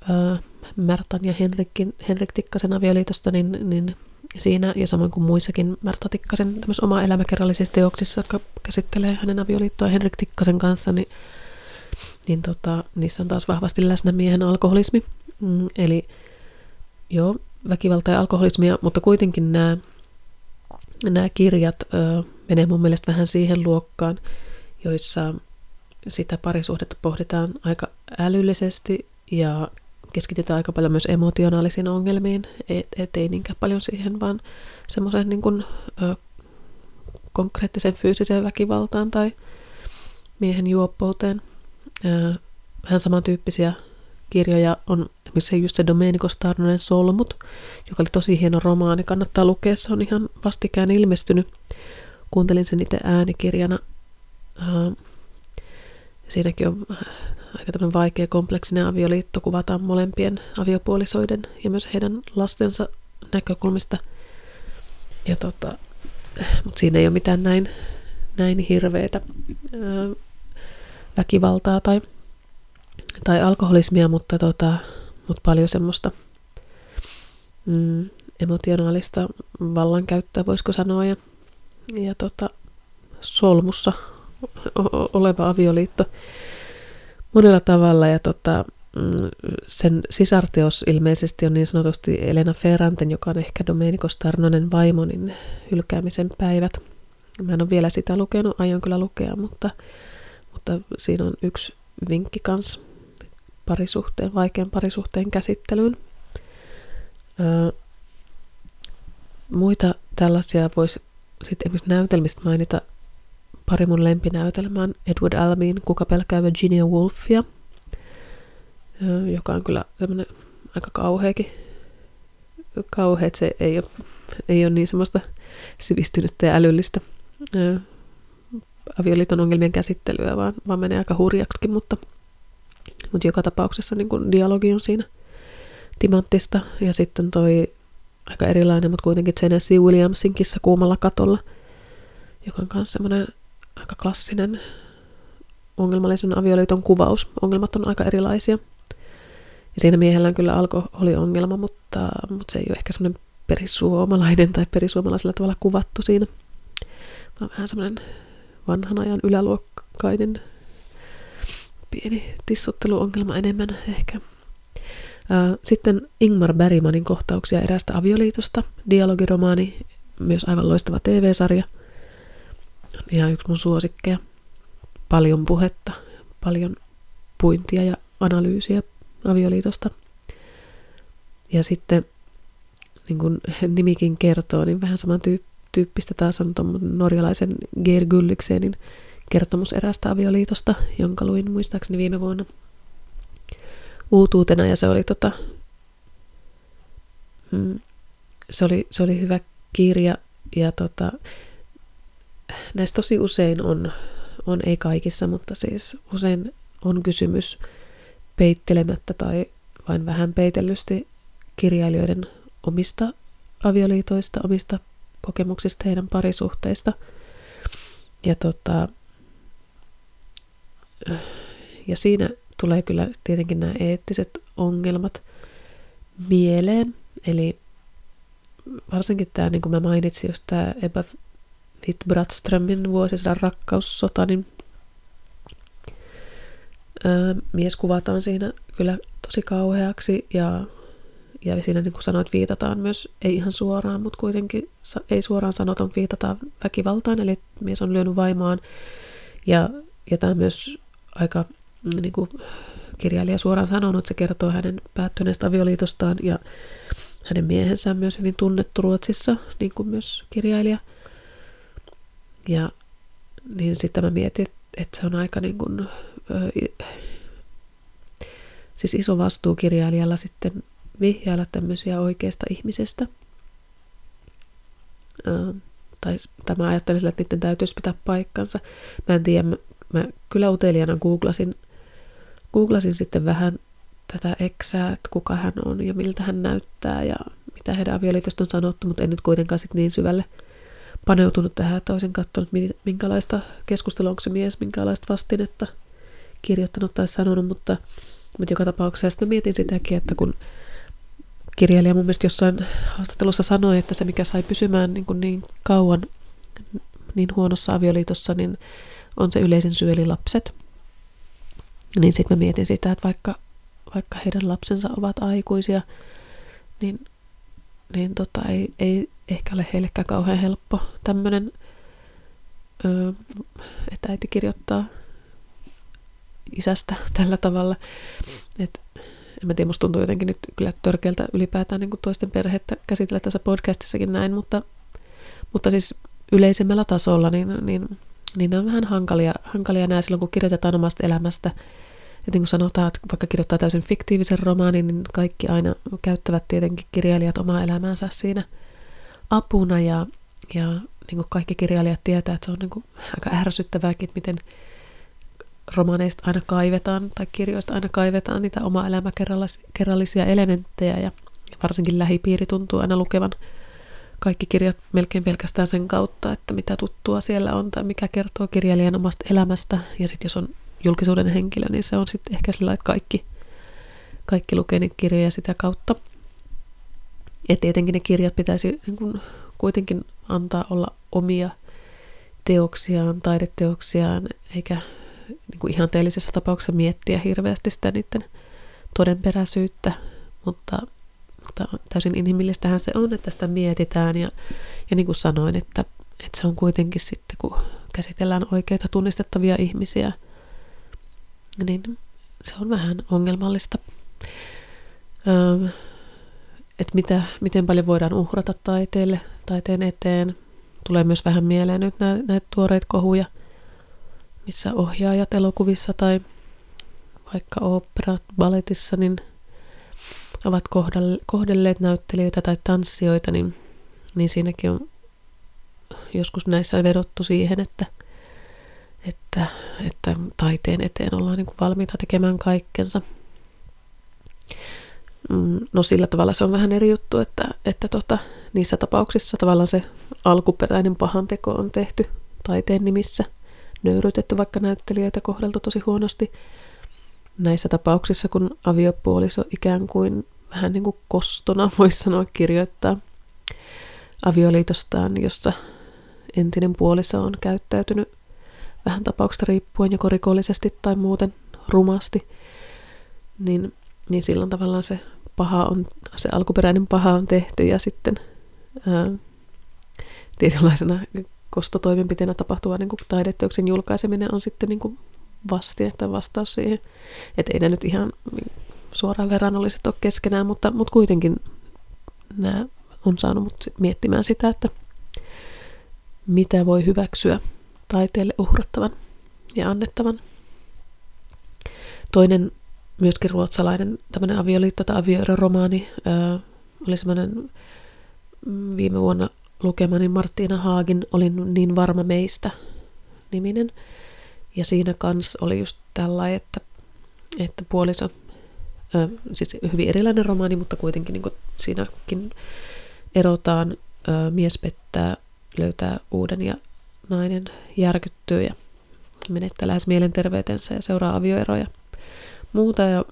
ää, Märtan ja Henrikin, Henrik Tikkasen avioliitosta, niin, niin siinä ja samoin kuin muissakin Märta Tikkasen oma elämäkerrallisissa teoksissa, jotka käsittelee hänen avioliittoa Henrik Tikkasen kanssa, niin, niin tota, niissä on taas vahvasti läsnä miehen alkoholismi. Mm, eli joo, väkivalta ja alkoholismia, mutta kuitenkin nämä, nämä kirjat ö, menee mun mielestä vähän siihen luokkaan, joissa sitä parisuhdetta pohditaan aika älyllisesti ja keskitytään aika paljon myös emotionaalisiin ongelmiin, et, et niinkään paljon siihen, vaan semmoiseen niin kuin, ö, konkreettiseen fyysiseen väkivaltaan tai miehen juoppouteen. Ö, vähän samantyyppisiä kirjoja on missä just se Domenico Starnonen Solmut, joka oli tosi hieno romaani, kannattaa lukea, se on ihan vastikään ilmestynyt. Kuuntelin sen itse äänikirjana. Siinäkin on aika tämmöinen vaikea kompleksinen avioliitto, kuvataan molempien aviopuolisoiden ja myös heidän lastensa näkökulmista. Ja tota, mutta siinä ei ole mitään näin, näin hirveitä väkivaltaa tai, tai alkoholismia, mutta tota, mutta paljon semmoista mm, emotionaalista vallankäyttöä, voisiko sanoa, ja, ja tota, solmussa oleva avioliitto monella tavalla, ja tota, mm, sen sisarteos ilmeisesti on niin sanotusti Elena Ferranten, joka on ehkä Domenico Starnonen vaimo, niin hylkäämisen päivät. Mä en ole vielä sitä lukenut, aion kyllä lukea, mutta, mutta siinä on yksi vinkki kanssa parisuhteen, vaikean parisuhteen käsittelyyn. Öö, muita tällaisia voisi sitten esimerkiksi näytelmistä mainita pari mun lempinäytelmään Edward Albin, Kuka pelkää Virginia Woolfia, joka on kyllä semmoinen aika kauheakin. Kauhea, että se ei ole, ei ole niin semmoista sivistynyttä ja älyllistä avioliiton ongelmien käsittelyä, vaan, vaan menee aika hurjaksikin, mutta mutta joka tapauksessa niin kun dialogi on siinä timanttista. Ja sitten toi aika erilainen, mutta kuitenkin Tennessee Williamsin kissa kuumalla katolla, joka on myös semmoinen aika klassinen ongelmallisen avioliiton kuvaus. Ongelmat on aika erilaisia. Ja siinä miehellä on kyllä alkoholiongelma, mutta, mutta se ei ole ehkä semmoinen perisuomalainen tai perisuomalaisella tavalla kuvattu siinä. Vaan vähän semmoinen vanhan ajan yläluokkainen pieni tissutteluongelma enemmän ehkä. Sitten Ingmar Bergmanin kohtauksia erästä avioliitosta, dialogiromaani, myös aivan loistava TV-sarja. On ihan yksi mun suosikkeja. Paljon puhetta, paljon puintia ja analyysiä avioliitosta. Ja sitten, niin kuin nimikin kertoo, niin vähän saman tyyppistä taas on tuon norjalaisen Geir Gulliksenin kertomus erästä avioliitosta, jonka luin muistaakseni viime vuonna uutuutena ja se oli tota, mm, se oli, se oli hyvä kirja ja tota, näistä tosi usein on, on, ei kaikissa, mutta siis usein on kysymys peittelemättä tai vain vähän peitellysti kirjailijoiden omista avioliitoista, omista kokemuksista heidän parisuhteista. Ja tota, ja siinä tulee kyllä tietenkin nämä eettiset ongelmat mieleen. Eli varsinkin tämä, niin kuin mä mainitsin, just tämä Ebba Witt-Bratströmin vuosisadan rakkaussota, niin ää, mies kuvataan siinä kyllä tosi kauheaksi ja, ja siinä niin kuin sanoit, viitataan myös, ei ihan suoraan, mutta kuitenkin ei suoraan sanotaan, viitataan väkivaltaan, eli mies on lyönyt vaimaan ja, ja tämä myös aika mm, niin kuin kirjailija suoraan sanonut, se kertoo hänen päättyneestä avioliitostaan ja hänen miehensä on myös hyvin tunnettu Ruotsissa, niin kuin myös kirjailija. Ja niin sitten mä mietin, että se on aika niin kuin, ö, siis iso vastuu kirjailijalla sitten vihjailla tämmöisiä oikeista ihmisistä. Ö, tai, tai mä ajattelin että niiden täytyisi pitää paikkansa. Mä en tiedä, mä, mä kyllä uteliana googlasin, googlasin sitten vähän tätä eksää, että kuka hän on ja miltä hän näyttää ja mitä heidän avioliitosta on sanottu, mutta en nyt kuitenkaan sitten niin syvälle paneutunut tähän, että olisin katsonut, minkälaista keskustelua, onko se mies, minkälaista vastinetta kirjoittanut tai sanonut, mutta, mutta joka tapauksessa sitten mietin sitäkin, että kun kirjailija mun mielestä jossain haastattelussa sanoi, että se mikä sai pysymään niin, kuin niin kauan niin huonossa avioliitossa, niin on se yleisen syy eli lapset. Niin sitten mä mietin sitä, että vaikka, vaikka heidän lapsensa ovat aikuisia, niin, niin tota, ei, ei ehkä ole heillekään kauhean helppo tämmöinen, että äiti kirjoittaa isästä tällä tavalla. Että en mä tiedä, musta tuntuu jotenkin nyt kyllä törkeältä ylipäätään niin toisten perhettä käsitellä tässä podcastissakin näin, mutta, mutta siis yleisemmällä tasolla, niin, niin, niin ne on vähän hankalia, hankalia nämä silloin, kun kirjoitetaan omasta elämästä. Ja niin kuin sanotaan, että vaikka kirjoittaa täysin fiktiivisen romaanin, niin kaikki aina käyttävät tietenkin kirjailijat omaa elämäänsä siinä apuna. Ja, ja niin kuin kaikki kirjailijat tietää, että se on niin kuin aika ärsyttävääkin, miten romaaneista aina kaivetaan tai kirjoista aina kaivetaan niitä oma elämäkerrallisia elementtejä ja varsinkin lähipiiri tuntuu aina lukevan kaikki kirjat melkein pelkästään sen kautta, että mitä tuttua siellä on tai mikä kertoo kirjailijan omasta elämästä. Ja sitten jos on julkisuuden henkilö, niin se on sitten ehkä sillä, että kaikki, kaikki lukee niitä kirjoja sitä kautta. Ja tietenkin ne kirjat pitäisi niin kun, kuitenkin antaa olla omia teoksiaan, taideteoksiaan, eikä niin kuin ihanteellisessa tapauksessa miettiä hirveästi sitä niiden todenperäisyyttä, mutta, mutta täysin inhimillistähän se on, että sitä mietitään ja, ja niin kuin sanoin, että, että se on kuitenkin sitten, kun käsitellään oikeita tunnistettavia ihmisiä, niin se on vähän ongelmallista. Öö, että mitä, miten paljon voidaan uhrata taiteelle, taiteen eteen. Tulee myös vähän mieleen nyt näitä tuoreita kohuja – missä ohjaajat elokuvissa tai vaikka operat, balletissa, niin ovat kohdelleet näyttelijöitä tai tanssijoita, niin, niin siinäkin on joskus näissä vedottu siihen, että, että, että taiteen eteen ollaan niin kuin valmiita tekemään kaikkensa. Mm, no sillä tavalla se on vähän eri juttu, että, että tota, niissä tapauksissa tavallaan se alkuperäinen pahanteko on tehty taiteen nimissä – nöyrytetty vaikka näyttelijöitä kohdeltu tosi huonosti. Näissä tapauksissa, kun aviopuoliso ikään kuin vähän niin kuin kostona, voisi sanoa, kirjoittaa avioliitostaan, jossa entinen puoliso on käyttäytynyt vähän tapauksesta riippuen joko rikollisesti tai muuten rumasti, niin, niin silloin tavallaan se paha on, se alkuperäinen paha on tehty ja sitten ää, tietynlaisena kostotoimenpiteenä tapahtuva niin taideteoksen julkaiseminen on sitten niin kuin vastine tai vastaus siihen. Että ei ne nyt ihan suoraan verrannolliset ole keskenään, mutta, mutta kuitenkin nämä on saanut mut miettimään sitä, että mitä voi hyväksyä taiteelle uhrattavan ja annettavan. Toinen myöskin ruotsalainen tämmöinen avioliitto tai avioeromaani oli semmoinen mm, viime vuonna lukemani Martina Haagin oli niin varma meistä niminen. Ja siinä kans oli just tällainen, että, että puoliso, ö, siis hyvin erilainen romaani, mutta kuitenkin niin siinäkin erotaan, ö, mies pettää, löytää uuden ja nainen järkyttyy ja menettää lähes mielenterveytensä ja seuraa avioeroja muuta. Ja,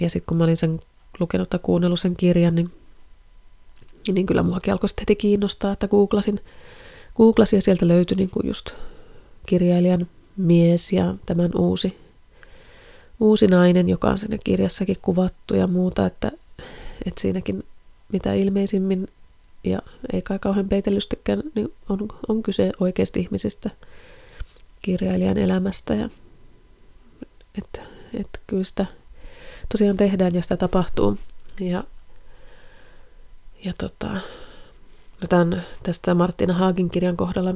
ja sitten kun mä olin sen lukenut tai kuunnellut sen kirjan, niin niin kyllä muakin alkoi sitten heti kiinnostaa, että googlasin, googlasin ja sieltä löytyi niin kuin just kirjailijan mies ja tämän uusi, uusi nainen, joka on sinne kirjassakin kuvattu ja muuta, että, että siinäkin mitä ilmeisimmin ja ei kai kauhean peitellystykään, niin on, on kyse oikeasti ihmisistä, kirjailijan elämästä ja että, että kyllä sitä tosiaan tehdään ja sitä tapahtuu. Ja ja tota, no tämän, tästä Martina Haagin kirjan kohdalla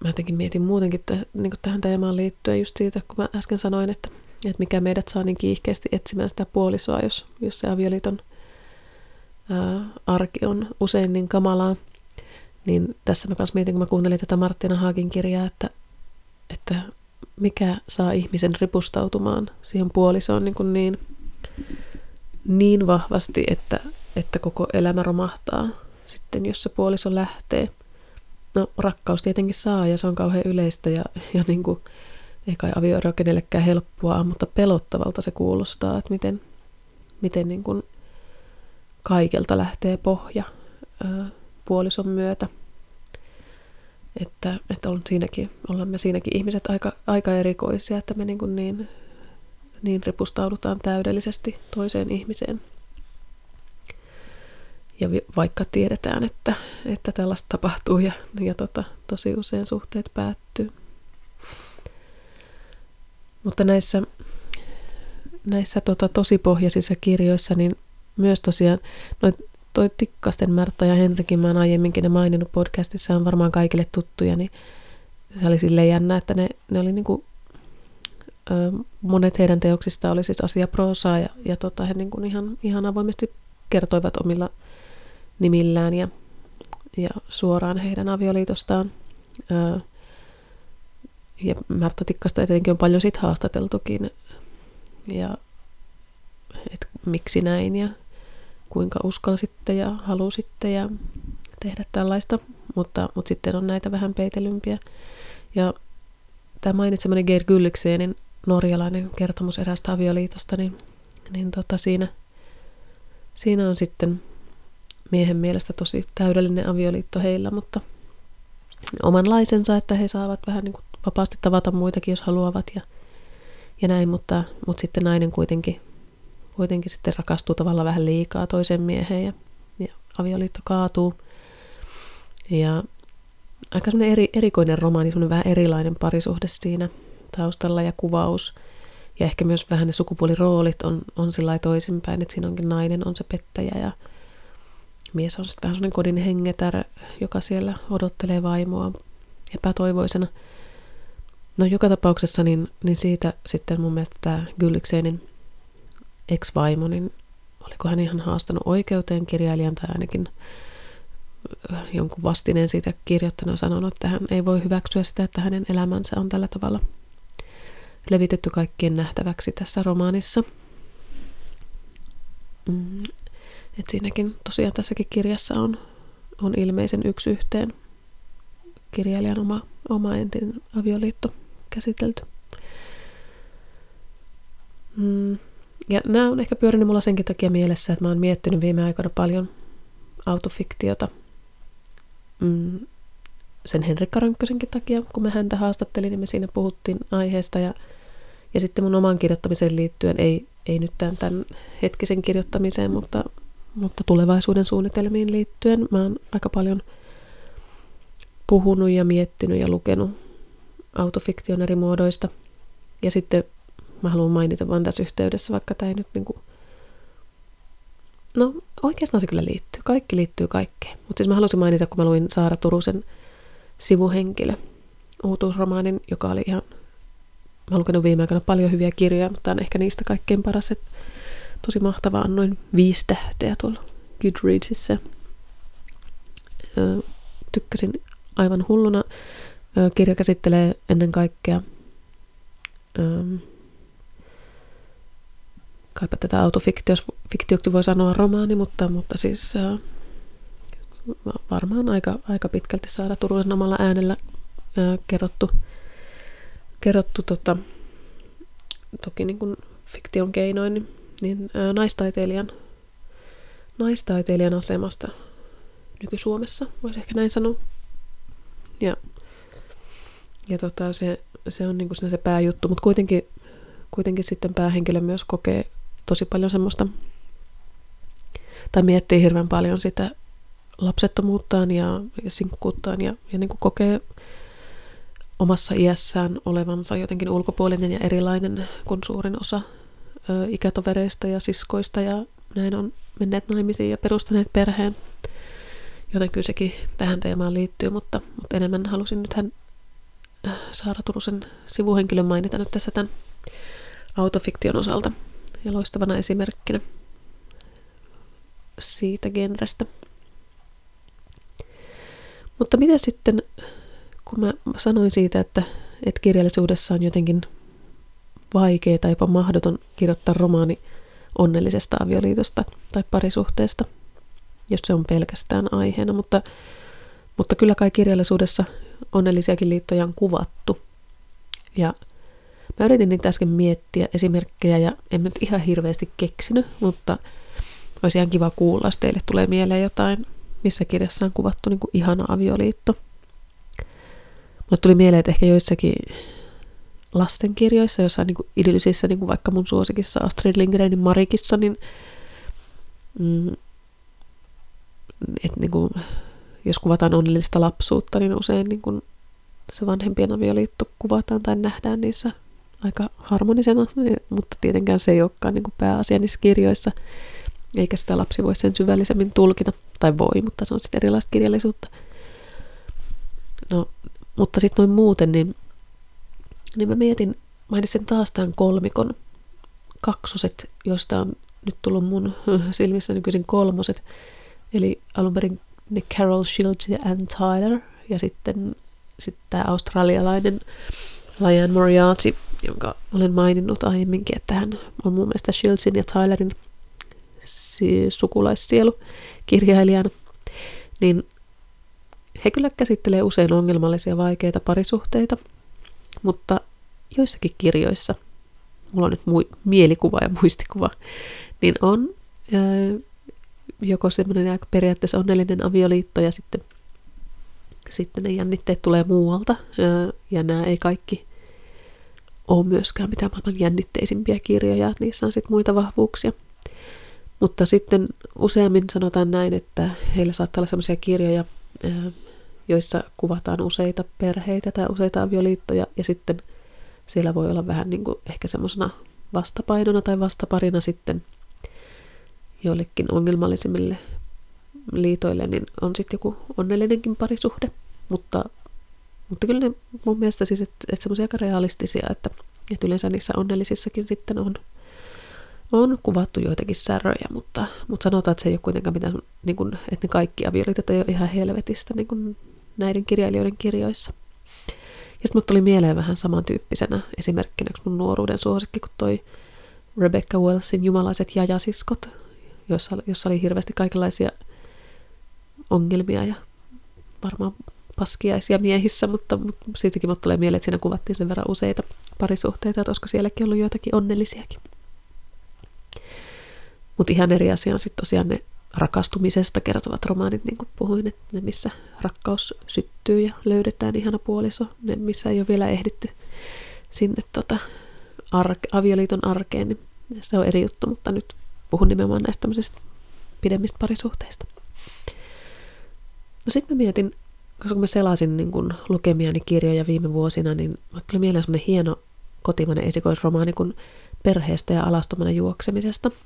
mä jotenkin mietin muutenkin täh, niin tähän teemaan liittyen just siitä, kun mä äsken sanoin, että, että mikä meidät saa niin kiihkeästi etsimään sitä puolisoa, jos, jos se avioliiton ää, arki on usein niin kamalaa. Niin tässä mä kanssa mietin, kun mä kuuntelin tätä Martina Haakin kirjaa, että, että mikä saa ihmisen ripustautumaan siihen puolisoon niin, kuin niin, niin vahvasti, että, että koko elämä romahtaa sitten, jos se puoliso lähtee. No rakkaus tietenkin saa ja se on kauhean yleistä ja, ja niin kuin, ei kai avioero kenellekään helppoa, mutta pelottavalta se kuulostaa, että miten, miten niin kuin kaikelta lähtee pohja ää, puolison myötä. Että, että on siinäkin, ollaan me siinäkin ihmiset aika, aika erikoisia, että me niin, kuin niin, niin ripustaudutaan täydellisesti toiseen ihmiseen. Ja vaikka tiedetään, että, että tällaista tapahtuu ja, ja tota, tosi usein suhteet päättyy. Mutta näissä, näissä tota, tosipohjaisissa kirjoissa, niin myös tosiaan noin toi Tikkasten Märta ja Henrikin, mä oon aiemminkin ne maininnut podcastissa, on varmaan kaikille tuttuja, niin se oli silleen jännä, että ne, ne oli niinku, ö, monet heidän teoksista oli siis asiaproosaa ja, ja tota, he niinku ihan, ihan avoimesti kertoivat omilla nimillään ja, ja suoraan heidän avioliitostaan. Ö, ja Märta Tikkasta etenkin on paljon sit haastateltukin ja et miksi näin ja kuinka uskalsitte ja halusitte ja tehdä tällaista, mutta, mutta sitten on näitä vähän peitelympiä. Ja tämä mainitsemani Geir Gylliksenin norjalainen kertomus eräästä avioliitosta, niin, niin tota siinä, siinä on sitten miehen mielestä tosi täydellinen avioliitto heillä, mutta omanlaisensa, että he saavat vähän niin kuin vapaasti tavata muitakin, jos haluavat ja, ja näin, mutta, mutta sitten nainen kuitenkin kuitenkin sitten rakastuu tavallaan vähän liikaa toisen mieheen ja, ja avioliitto kaatuu. Ja aika semmoinen eri, erikoinen romaani, semmoinen vähän erilainen parisuhde siinä taustalla ja kuvaus. Ja ehkä myös vähän ne sukupuoliroolit on, on sillä toisinpäin, että siinä onkin nainen on se pettäjä ja mies on sitten vähän semmoinen kodin hengetär, joka siellä odottelee vaimoa epätoivoisena. No joka tapauksessa niin, niin siitä sitten mun mielestä tämä Gylliksenin ex-vaimo, niin oliko hän ihan haastanut oikeuteen kirjailijan tai ainakin jonkun vastineen siitä kirjoittanut ja sanonut, että hän ei voi hyväksyä sitä, että hänen elämänsä on tällä tavalla levitetty kaikkien nähtäväksi tässä romaanissa. Mm. Et siinäkin tosiaan tässäkin kirjassa on, on ilmeisen yksi yhteen kirjailijan oma, oma entinen avioliitto käsitelty. Mm. Ja nämä on ehkä pyörinyt mulla senkin takia mielessä, että mä oon miettinyt viime aikoina paljon autofiktiota. Mm, sen Henrikka Rönkkösenkin takia, kun mä häntä haastattelin, niin me siinä puhuttiin aiheesta. Ja, ja sitten mun omaan kirjoittamiseen liittyen, ei, ei nyt tämän, tämän hetkisen kirjoittamiseen, mutta, mutta tulevaisuuden suunnitelmiin liittyen, mä oon aika paljon puhunut ja miettinyt ja lukenut autofiktion eri muodoista. Ja sitten mä haluan mainita vain tässä yhteydessä, vaikka tämä ei nyt niinku... No oikeastaan se kyllä liittyy. Kaikki liittyy kaikkeen. Mutta siis mä halusin mainita, kun mä luin Saara Turusen sivuhenkilö uutuusromaanin, joka oli ihan... Mä oon lukenut viime aikoina paljon hyviä kirjoja, mutta on ehkä niistä kaikkein paras. Et tosi mahtavaa, annoin viisi tähteä tuolla Goodreadsissa. tykkäsin aivan hulluna. kirja käsittelee ennen kaikkea kaipa tätä autofiktioksi voi sanoa romaani, mutta, mutta siis äh, varmaan aika, aika pitkälti saada Turusen omalla äänellä äh, kerrottu, kerrottu tota, toki niin kuin fiktion keinoin, niin, niin äh, naistaiteilijan, naistaiteilijan asemasta nyky-Suomessa, voisi ehkä näin sanoa. Ja, ja tota, se, se on niin kuin se pääjuttu, mutta kuitenkin, kuitenkin sitten päähenkilö myös kokee tosi paljon semmoista, tai miettii hirveän paljon sitä lapsettomuuttaan ja, ja sinkkuuttaan ja, ja niin kuin kokee omassa iässään olevansa jotenkin ulkopuolinen ja erilainen kuin suurin osa ö, ikätovereista ja siskoista ja näin on menneet naimisiin ja perustaneet perheen. Joten kyllä sekin tähän teemaan liittyy, mutta, mutta enemmän halusin nyt hän Saara Turusen sivuhenkilön mainita nyt tässä tämän autofiktion osalta ja loistavana esimerkkinä siitä genrestä. Mutta mitä sitten, kun mä sanoin siitä, että, että kirjallisuudessa on jotenkin vaikea tai jopa mahdoton kirjoittaa romaani onnellisesta avioliitosta tai parisuhteesta, jos se on pelkästään aiheena, mutta, mutta kyllä kai kirjallisuudessa onnellisiakin liittoja on kuvattu. Ja mä yritin niitä äsken miettiä esimerkkejä ja en nyt ihan hirveästi keksinyt, mutta olisi ihan kiva kuulla, jos teille tulee mieleen jotain, missä kirjassa on kuvattu niin kuin ihana avioliitto. Mulle tuli mieleen, että ehkä joissakin lastenkirjoissa, jossain niin kuin idyllisissä, niin kuin vaikka mun suosikissa Astrid Lindgrenin Marikissa, niin, mm, et niin kuin, jos kuvataan onnellista lapsuutta, niin usein niin kuin se vanhempien avioliitto kuvataan tai nähdään niissä aika harmonisena, mutta tietenkään se ei olekaan niin kuin pääasia niissä kirjoissa, eikä sitä lapsi voi sen syvällisemmin tulkita, tai voi, mutta se on sitten erilaista kirjallisuutta. No, mutta sitten noin muuten, niin, niin mä mietin, mainitsin taas tämän kolmikon kaksoset, joista on nyt tullut mun silmissä nykyisin kolmoset. Eli alun perin ne Carol Shields ja Ann Tyler, ja sitten, sitten tämä australialainen Liane Moriarty, jonka olen maininnut aiemminkin, että hän on mun mielestä Shieldsin ja Tylerin sukulaissielu kirjailijana, niin he kyllä käsittelee usein ongelmallisia vaikeita parisuhteita, mutta joissakin kirjoissa, mulla on nyt mu- mielikuva ja muistikuva, niin on ää, joko semmoinen aika periaatteessa onnellinen avioliitto ja sitten, sitten ne jännitteet tulee muualta ää, ja nämä ei kaikki ole myöskään mitään maailman jännitteisimpiä kirjoja, että niissä on sitten muita vahvuuksia. Mutta sitten useammin sanotaan näin, että heillä saattaa olla sellaisia kirjoja, joissa kuvataan useita perheitä tai useita avioliittoja, ja sitten siellä voi olla vähän niin kuin ehkä semmoisena vastapainona tai vastaparina sitten joillekin ongelmallisimmille liitoille, niin on sitten joku onnellinenkin parisuhde, mutta, mutta kyllä ne mun mielestä siis, että, että semmoisia aika realistisia, että, että yleensä niissä onnellisissakin sitten on on kuvattu joitakin säröjä, mutta, mutta sanotaan, että se ei ole kuitenkaan mitään, niin kuin, että ne kaikki avioliitot ei ole ihan helvetistä niin kuin näiden kirjailijoiden kirjoissa. Ja sitten tuli mieleen vähän samantyyppisenä esimerkkinä mun nuoruuden suosikki kuin toi Rebecca Wellsin Jumalaiset jajasiskot, jossa, jossa oli hirveästi kaikenlaisia ongelmia ja varmaan paskiaisia miehissä, mutta, mutta siitäkin mut tulee mieleen, että siinä kuvattiin sen verran useita parisuhteita, että olisiko sielläkin ollut joitakin onnellisiakin. Mutta ihan eri asia on sitten tosiaan ne rakastumisesta kertovat romaanit, niin kuin puhuin, että ne missä rakkaus syttyy ja löydetään ihana puoliso, ne missä ei ole vielä ehditty sinne tota, arke, avioliiton arkeen, niin se on eri juttu, mutta nyt puhun nimenomaan näistä tämmöisistä pidemmistä parisuhteista. No sitten mä mietin, koska kun mä selasin niin kun lukemiani kirjoja viime vuosina, niin tuli mieleen semmoinen hieno kotimainen esikoisromaani kuin Perheestä ja alastomana juoksemisesta –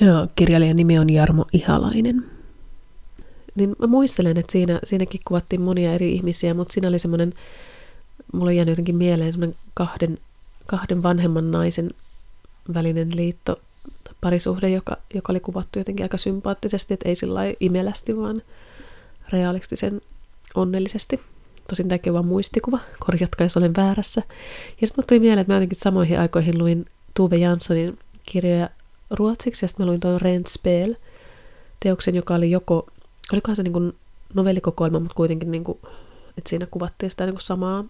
Joo, kirjailijan nimi on Jarmo Ihalainen. Niin mä muistelen, että siinä, siinäkin kuvattiin monia eri ihmisiä, mutta siinä oli semmoinen, mulla on jäänyt jotenkin mieleen semmoinen kahden, kahden vanhemman naisen välinen liitto, parisuhde, joka, joka oli kuvattu jotenkin aika sympaattisesti, että ei sillä imelästi, vaan realistisen onnellisesti. Tosin tämäkin on vaan muistikuva, korjatkaa jos olen väärässä. Ja sitten tuli mieleen, että mä jotenkin samoihin aikoihin luin Tuve Janssonin kirjoja ruotsiksi, ja sitten mä luin tuon Rentspel teoksen, joka oli joko, olikohan se niin kuin novellikokoelma, mutta kuitenkin niin kuin, että siinä kuvattiin sitä niin kuin samaa,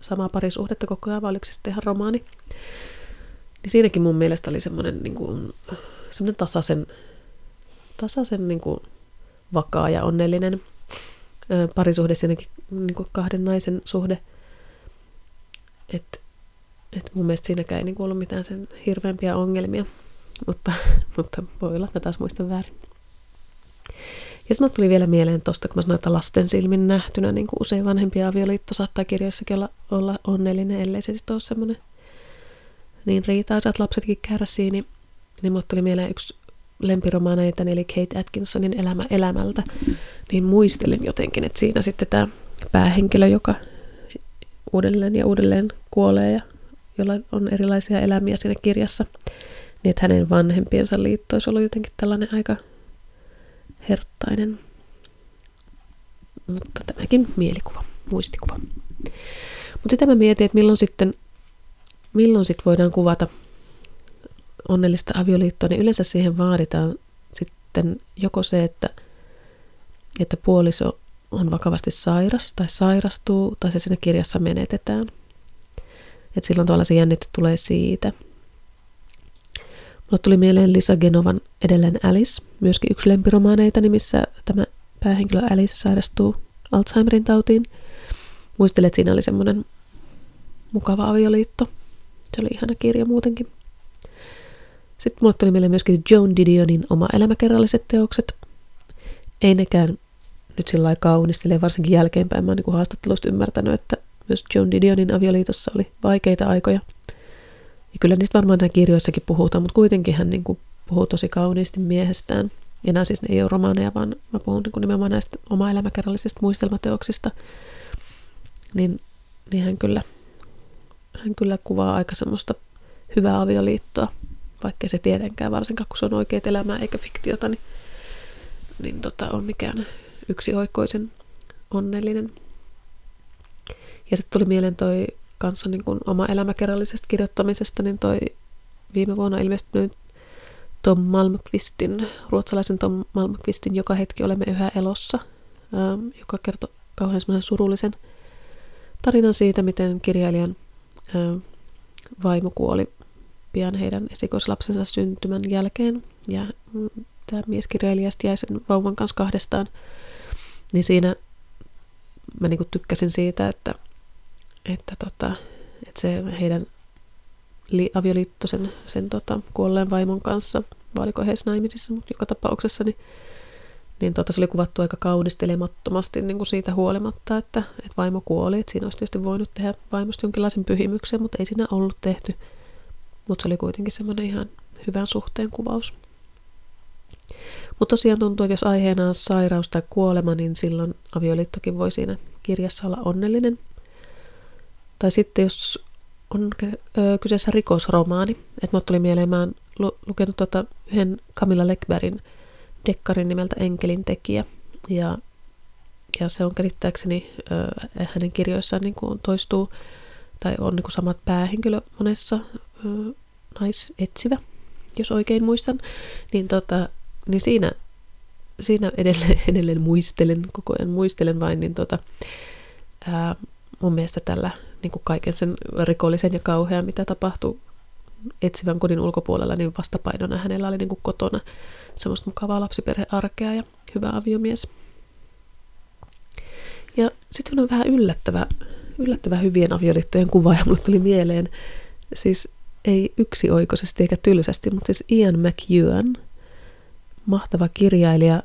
samaa parisuhdetta koko ajan, vai oliko se sitten ihan romaani. Niin siinäkin mun mielestä oli semmoinen, niin kuin, semmoinen tasaisen, tasaisen niin kuin vakaa ja onnellinen parisuhde, siinäkin niin kuin kahden naisen suhde. Että et mun mielestä siinäkään ei niin ollut mitään sen hirveämpiä ongelmia mutta, mutta voi olla, mä taas muistan väärin. Ja sitten tuli vielä mieleen tuosta, kun mä sanoin, että lasten silmin nähtynä, niin kuin usein vanhempia avioliitto saattaa kirjoissakin olla, olla onnellinen, ellei se sitten ole semmoinen niin riitaisa, että lapsetkin kärsii, niin, niin mulle tuli mieleen yksi lempiromaaneita, eli Kate Atkinsonin Elämä elämältä, niin muistelin jotenkin, että siinä sitten tämä päähenkilö, joka, uudelleen ja uudelleen kuolee ja jolla on erilaisia elämiä siinä kirjassa, niin että hänen vanhempiensa liitto olisi ollut jotenkin tällainen aika herttainen. Mutta tämäkin mielikuva, muistikuva. Mutta sitä mä mietin, että milloin sitten, milloin sitten voidaan kuvata onnellista avioliittoa, niin yleensä siihen vaaditaan sitten joko se, että, että puoliso on vakavasti sairas tai sairastuu tai se siinä kirjassa menetetään. Et silloin tavallaan se jännite tulee siitä. Mulle tuli mieleen Lisa Genovan edelleen Alice, myöskin yksi lempiromaaneita, missä tämä päähenkilö Alice sairastuu Alzheimerin tautiin. Muistelen, että siinä oli semmoinen mukava avioliitto. Se oli ihana kirja muutenkin. Sitten mulle tuli mieleen myöskin Joan Didionin oma elämäkerralliset teokset. Ei nekään nyt sillä lailla kaunistele, varsinkin jälkeenpäin mä oon niin haastattelusta ymmärtänyt, että myös Joan Didionin avioliitossa oli vaikeita aikoja. Ja kyllä niistä varmaan nämä kirjoissakin puhutaan, mutta kuitenkin hän niin kuin puhuu tosi kauniisti miehestään. Ja nämä siis ne ei ole romaaneja, vaan mä puhun niin kuin nimenomaan näistä oma elämäkerrallisista muistelmateoksista. Niin, niin hän, kyllä, hän kyllä kuvaa aika semmoista hyvää avioliittoa, vaikka se tietenkään, varsinkaan kun se on oikeat elämää eikä fiktiota, niin, niin tota, on mikään yksioikoisen onnellinen. Ja sitten tuli mieleen toi kanssa niin kun oma elämäkerrallisesta kirjoittamisesta, niin toi viime vuonna ilmestynyt Tom Malmqvistin, ruotsalaisen Tom Malmqvistin Joka hetki olemme yhä elossa, ähm, joka kertoo kauhean surullisen tarinan siitä, miten kirjailijan ähm, vaimo kuoli pian heidän esikoislapsensa syntymän jälkeen. Ja mm, tämä mieskirjailija jäi sen vauvan kanssa kahdestaan. Niin siinä mä niin tykkäsin siitä, että, että, tota, että se heidän li, avioliitto sen, sen tota, kuolleen vaimon kanssa, vai oliko he naimisissa, mutta joka tapauksessa, niin, niin tota, se oli kuvattu aika kaunistelemattomasti niin kuin siitä huolimatta, että, että vaimo kuoli. Että siinä olisi tietysti voinut tehdä vaimosta jonkinlaisen pyhimyksen, mutta ei siinä ollut tehty. Mutta se oli kuitenkin semmoinen ihan hyvän suhteen kuvaus. Mutta tosiaan tuntuu, että jos aiheena on sairaus tai kuolema, niin silloin avioliittokin voi siinä kirjassa olla onnellinen. Tai sitten jos on kyseessä rikosromaani, että mä tuli mieleen, mä oon lukenut tuota yhden Camilla Lekbergin dekkarin nimeltä Enkelin tekijä. Ja, ja se on käsittääkseni hänen kirjoissaan niin kuin toistuu, tai on niin kuin samat päähenkilö monessa naisetsivä, jos oikein muistan. Niin, tota, niin siinä, siinä edelleen, edelleen muistelen, koko ajan muistelen vain, niin tota, ää, mun mielestä tällä niin kuin kaiken sen rikollisen ja kauhean, mitä tapahtui etsivän kodin ulkopuolella, niin vastapainona hänellä oli niin kuin kotona semmoista mukavaa lapsiperhearkea ja hyvä aviomies. Ja sitten on vähän yllättävä, yllättävä hyvien avioliittojen kuva, ja mulle tuli mieleen, siis ei yksioikoisesti eikä tylsästi, mutta siis Ian McEwan, mahtava kirjailija,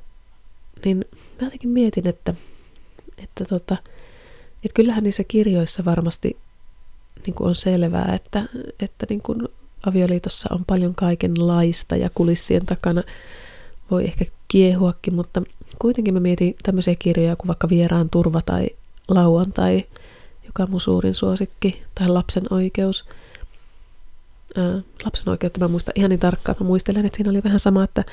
niin mä jotenkin mietin, että, että tota, että kyllähän niissä kirjoissa varmasti niin kuin on selvää, että, että niin kuin avioliitossa on paljon kaikenlaista ja kulissien takana voi ehkä kiehuakin, mutta kuitenkin mä mietin tämmöisiä kirjoja kuin vaikka Vieraan turva tai Lauantai, joka on mun suurin suosikki, tai Lapsen oikeus. Lapsen oikeutta mä muistan ihan niin tarkkaan, mä muistelen, että siinä oli vähän sama, että,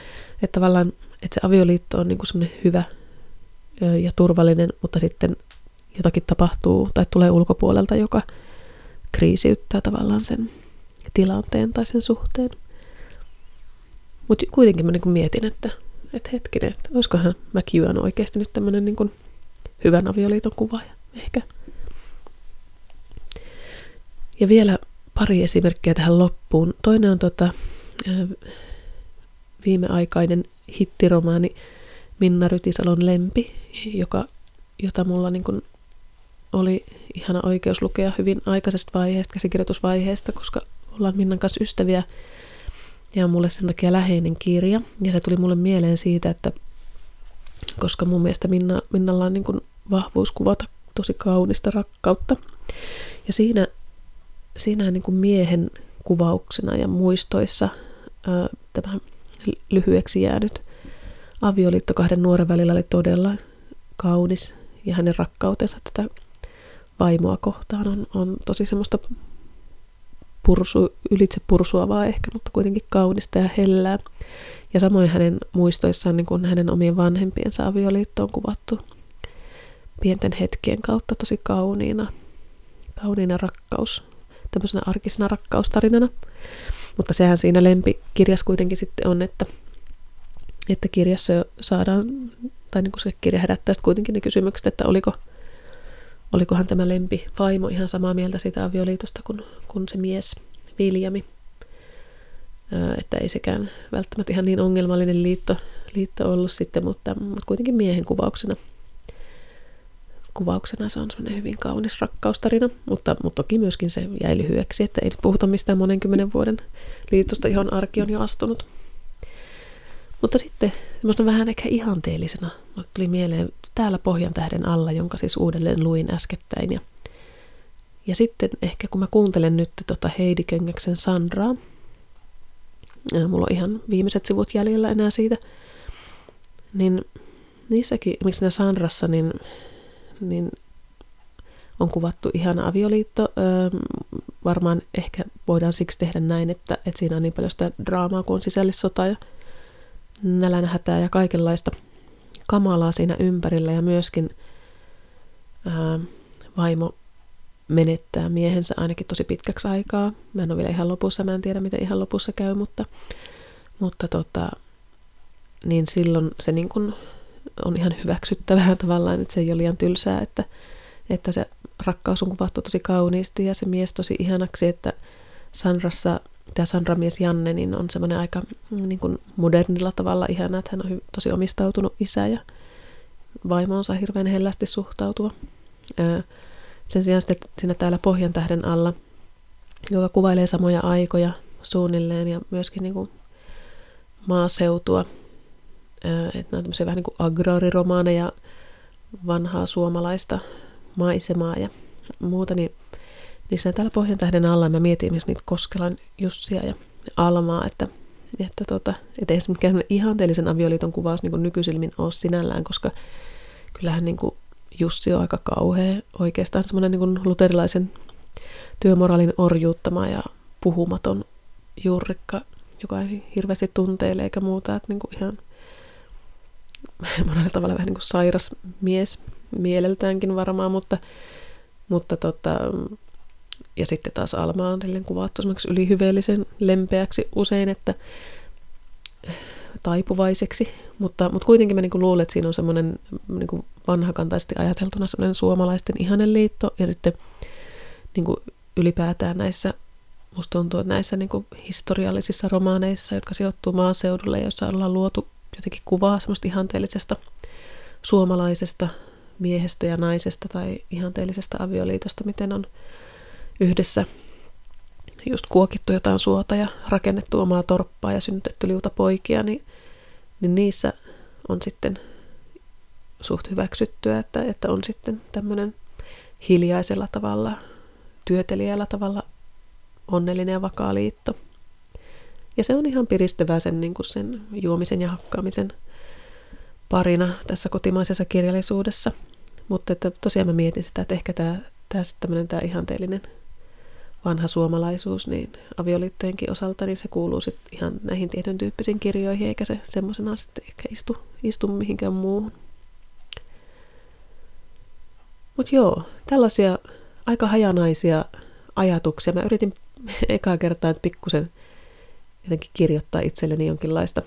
että tavallaan että se avioliitto on niin semmoinen hyvä ja turvallinen, mutta sitten jotakin tapahtuu tai tulee ulkopuolelta, joka kriisiyttää tavallaan sen tilanteen tai sen suhteen. Mutta kuitenkin mä niin mietin, että, että hetkinen, että olisikohan McEwan oikeasti nyt tämmöinen niin hyvän avioliiton kuvaaja ehkä. Ja vielä pari esimerkkiä tähän loppuun. Toinen on tota, viimeaikainen hittiromaani Minna Rytisalon Lempi, joka, jota mulla niin kuin oli ihana oikeus lukea hyvin aikaisesta vaiheesta, käsikirjoitusvaiheesta, koska ollaan Minnan kanssa ystäviä ja on mulle sen takia läheinen kirja. Ja se tuli mulle mieleen siitä, että koska mun mielestä Minna, Minnalla on niin kuin vahvuus kuvata tosi kaunista rakkautta. Ja siinä, siinä niin kuin miehen kuvauksena ja muistoissa ää, tämä lyhyeksi jäänyt avioliitto kahden nuoren välillä oli todella kaunis ja hänen rakkautensa tätä vaimoa kohtaan on, on tosi semmoista pursu, ylitse pursuavaa ehkä, mutta kuitenkin kaunista ja hellää. Ja samoin hänen muistoissaan niin kuin hänen omien vanhempiensa avioliitto on kuvattu pienten hetkien kautta tosi kauniina, kauniina rakkaus, tämmöisenä arkisena rakkaustarinana. Mutta sehän siinä lempikirjassa kuitenkin sitten on, että, että kirjassa saadaan, tai niin kuin se kirja herättää kuitenkin ne kysymykset, että oliko, olikohan tämä lempi vaimo ihan samaa mieltä siitä avioliitosta kuin, kuin se mies Viljami. Että ei sekään välttämättä ihan niin ongelmallinen liitto, liitto ollut sitten, mutta, mutta kuitenkin miehen kuvauksena kuvauksena se on semmoinen hyvin kaunis rakkaustarina, mutta, mutta toki myöskin se jäi lyhyeksi, että ei nyt puhuta mistään monen kymmenen vuoden liitosta, johon arki on jo astunut. Mutta sitten semmoisena vähän ehkä ihanteellisena tuli mieleen täällä Pohjan tähden alla, jonka siis uudelleen luin äskettäin. Ja, ja sitten ehkä kun mä kuuntelen nyt tota Heidi Köngäksen Sandraa, mulla on ihan viimeiset sivut jäljellä enää siitä, niin niissäkin, miksi siinä Sandrassa, niin niin on kuvattu ihana avioliitto. Öö, varmaan ehkä voidaan siksi tehdä näin, että, että siinä on niin paljon sitä draamaa, kun on sisällissota ja nälänhätää ja kaikenlaista kamalaa siinä ympärillä ja myöskin ää, vaimo menettää miehensä ainakin tosi pitkäksi aikaa. Mä en ole vielä ihan lopussa, mä en tiedä miten ihan lopussa käy, mutta, mutta tota, niin silloin se niin kuin on ihan hyväksyttävää tavallaan, että se ei ole liian tylsää, että, että se rakkaus on kuvattu tosi kauniisti ja se mies tosi ihanaksi, että Sanrassa, tämä Sandra-mies Janne, niin on semmoinen aika niin kuin modernilla tavalla ihana, että hän on tosi omistautunut isä ja vaimonsa hirveän hellästi suhtautua. Sen sijaan sitten siinä täällä Pohjan tähden alla, joka kuvailee samoja aikoja suunnilleen ja myöskin niin kuin maaseutua, että nämä on tämmöisiä vähän niin kuin agraariromaaneja, vanhaa suomalaista maisemaa ja muuta, niin niissä täällä Pohjantähden alla mä mietin myös niitä Koskelan Jussia ja Almaa, että, että, tota, että ei se mikään ihanteellisen avioliiton kuvaus niin nykyisilmin ole sinällään, koska kyllähän niin kuin Jussi on aika kauhea, oikeastaan semmoinen niin luterilaisen työmoraalin orjuuttama ja puhumaton juurikka, joka ei hirveästi tunteile eikä muuta, että niin kuin ihan monella tavalla vähän niin kuin sairas mies mieleltäänkin varmaan, mutta, mutta tota, ja sitten taas Alma on kuvattu esimerkiksi ylihyveellisen lempeäksi usein, että taipuvaiseksi, mutta, mutta kuitenkin mä niin luulen, että siinä on semmoinen niin vanhakantaisesti ajateltuna semmoinen suomalaisten ihanen liitto ja sitten niin kuin ylipäätään näissä, musta tuntuu, että näissä niin kuin historiallisissa romaaneissa, jotka sijoittuu maaseudulle, joissa ollaan luotu jotenkin kuvaa semmoista ihanteellisesta suomalaisesta miehestä ja naisesta tai ihanteellisesta avioliitosta, miten on yhdessä just kuokittu jotain suota ja rakennettu omaa torppaa ja synnytetty liuta poikia, niin, niin niissä on sitten suht hyväksyttyä, että, että on sitten tämmöinen hiljaisella tavalla, työtelijällä tavalla onnellinen ja vakaa liitto – ja se on ihan piristävää sen, niin kuin sen juomisen ja hakkaamisen parina tässä kotimaisessa kirjallisuudessa. Mutta että tosiaan mä mietin sitä, että ehkä tämä, tämä, tämmöinen tämä ihanteellinen vanha suomalaisuus, niin avioliittojenkin osalta, niin se kuuluu sitten ihan näihin tietyn tyyppisiin kirjoihin, eikä se semmoisena sitten ehkä istu, istu mihinkään muuhun. Mutta joo, tällaisia aika hajanaisia ajatuksia. Mä yritin ekaa kertaa, että pikkusen jotenkin kirjoittaa itselleni jonkinlaista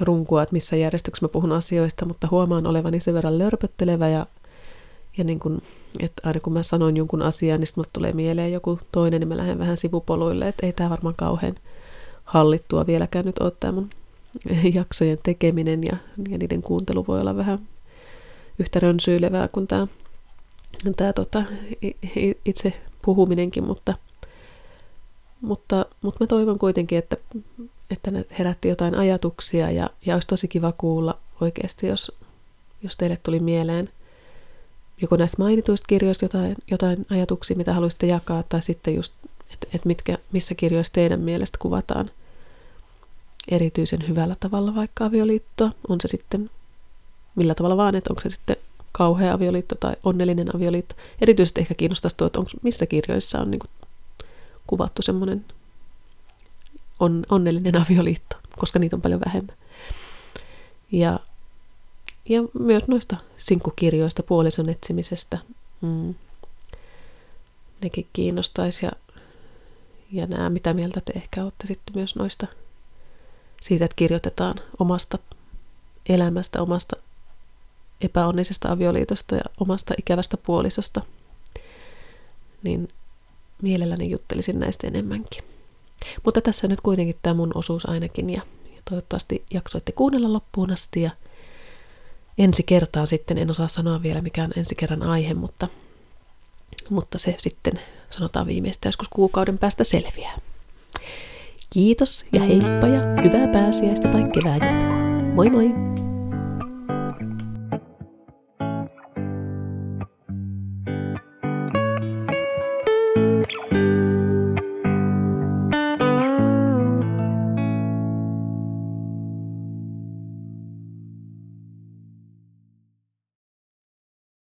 runkua, että missä järjestyksessä mä puhun asioista, mutta huomaan olevani sen verran lörpöttelevä ja, ja niin kun, että aina kun mä sanon jonkun asian, niin sitten tulee mieleen joku toinen, niin mä lähden vähän sivupoluille, että ei tämä varmaan kauhean hallittua vieläkään nyt ole tämä mun jaksojen tekeminen ja, ja niiden kuuntelu voi olla vähän yhtä rönsyilevää kuin tämä, tämä tota, itse puhuminenkin, mutta – mutta, mutta mä toivon kuitenkin, että, että ne herätti jotain ajatuksia ja, ja olisi tosi kiva kuulla oikeasti, jos, jos teille tuli mieleen joko näistä mainituista kirjoista jotain, jotain ajatuksia, mitä haluaisitte jakaa, tai sitten just, että et mitkä, missä kirjoissa teidän mielestä kuvataan erityisen hyvällä tavalla vaikka avioliittoa. On se sitten millä tavalla vaan, että onko se sitten kauhea avioliitto tai onnellinen avioliitto. Erityisesti ehkä kiinnostaisi tuo, että onko, missä kirjoissa on niin kuin kuvattu semmoinen on, onnellinen avioliitto, koska niitä on paljon vähemmän. Ja, ja myös noista sinkkukirjoista, puolison etsimisestä. Mm. Nekin kiinnostaisi ja, ja nämä, mitä mieltä te ehkä olette sitten myös noista siitä, että kirjoitetaan omasta elämästä, omasta epäonnisesta avioliitosta ja omasta ikävästä puolisosta, niin mielelläni juttelisin näistä enemmänkin. Mutta tässä nyt kuitenkin tämä mun osuus ainakin ja, ja toivottavasti jaksoitte kuunnella loppuun asti ja ensi kertaa sitten, en osaa sanoa vielä mikä on ensi kerran aihe, mutta, mutta se sitten sanotaan viimeistä joskus kuukauden päästä selviää. Kiitos ja heippa ja hyvää pääsiäistä tai kevään jatkoa. Moi moi!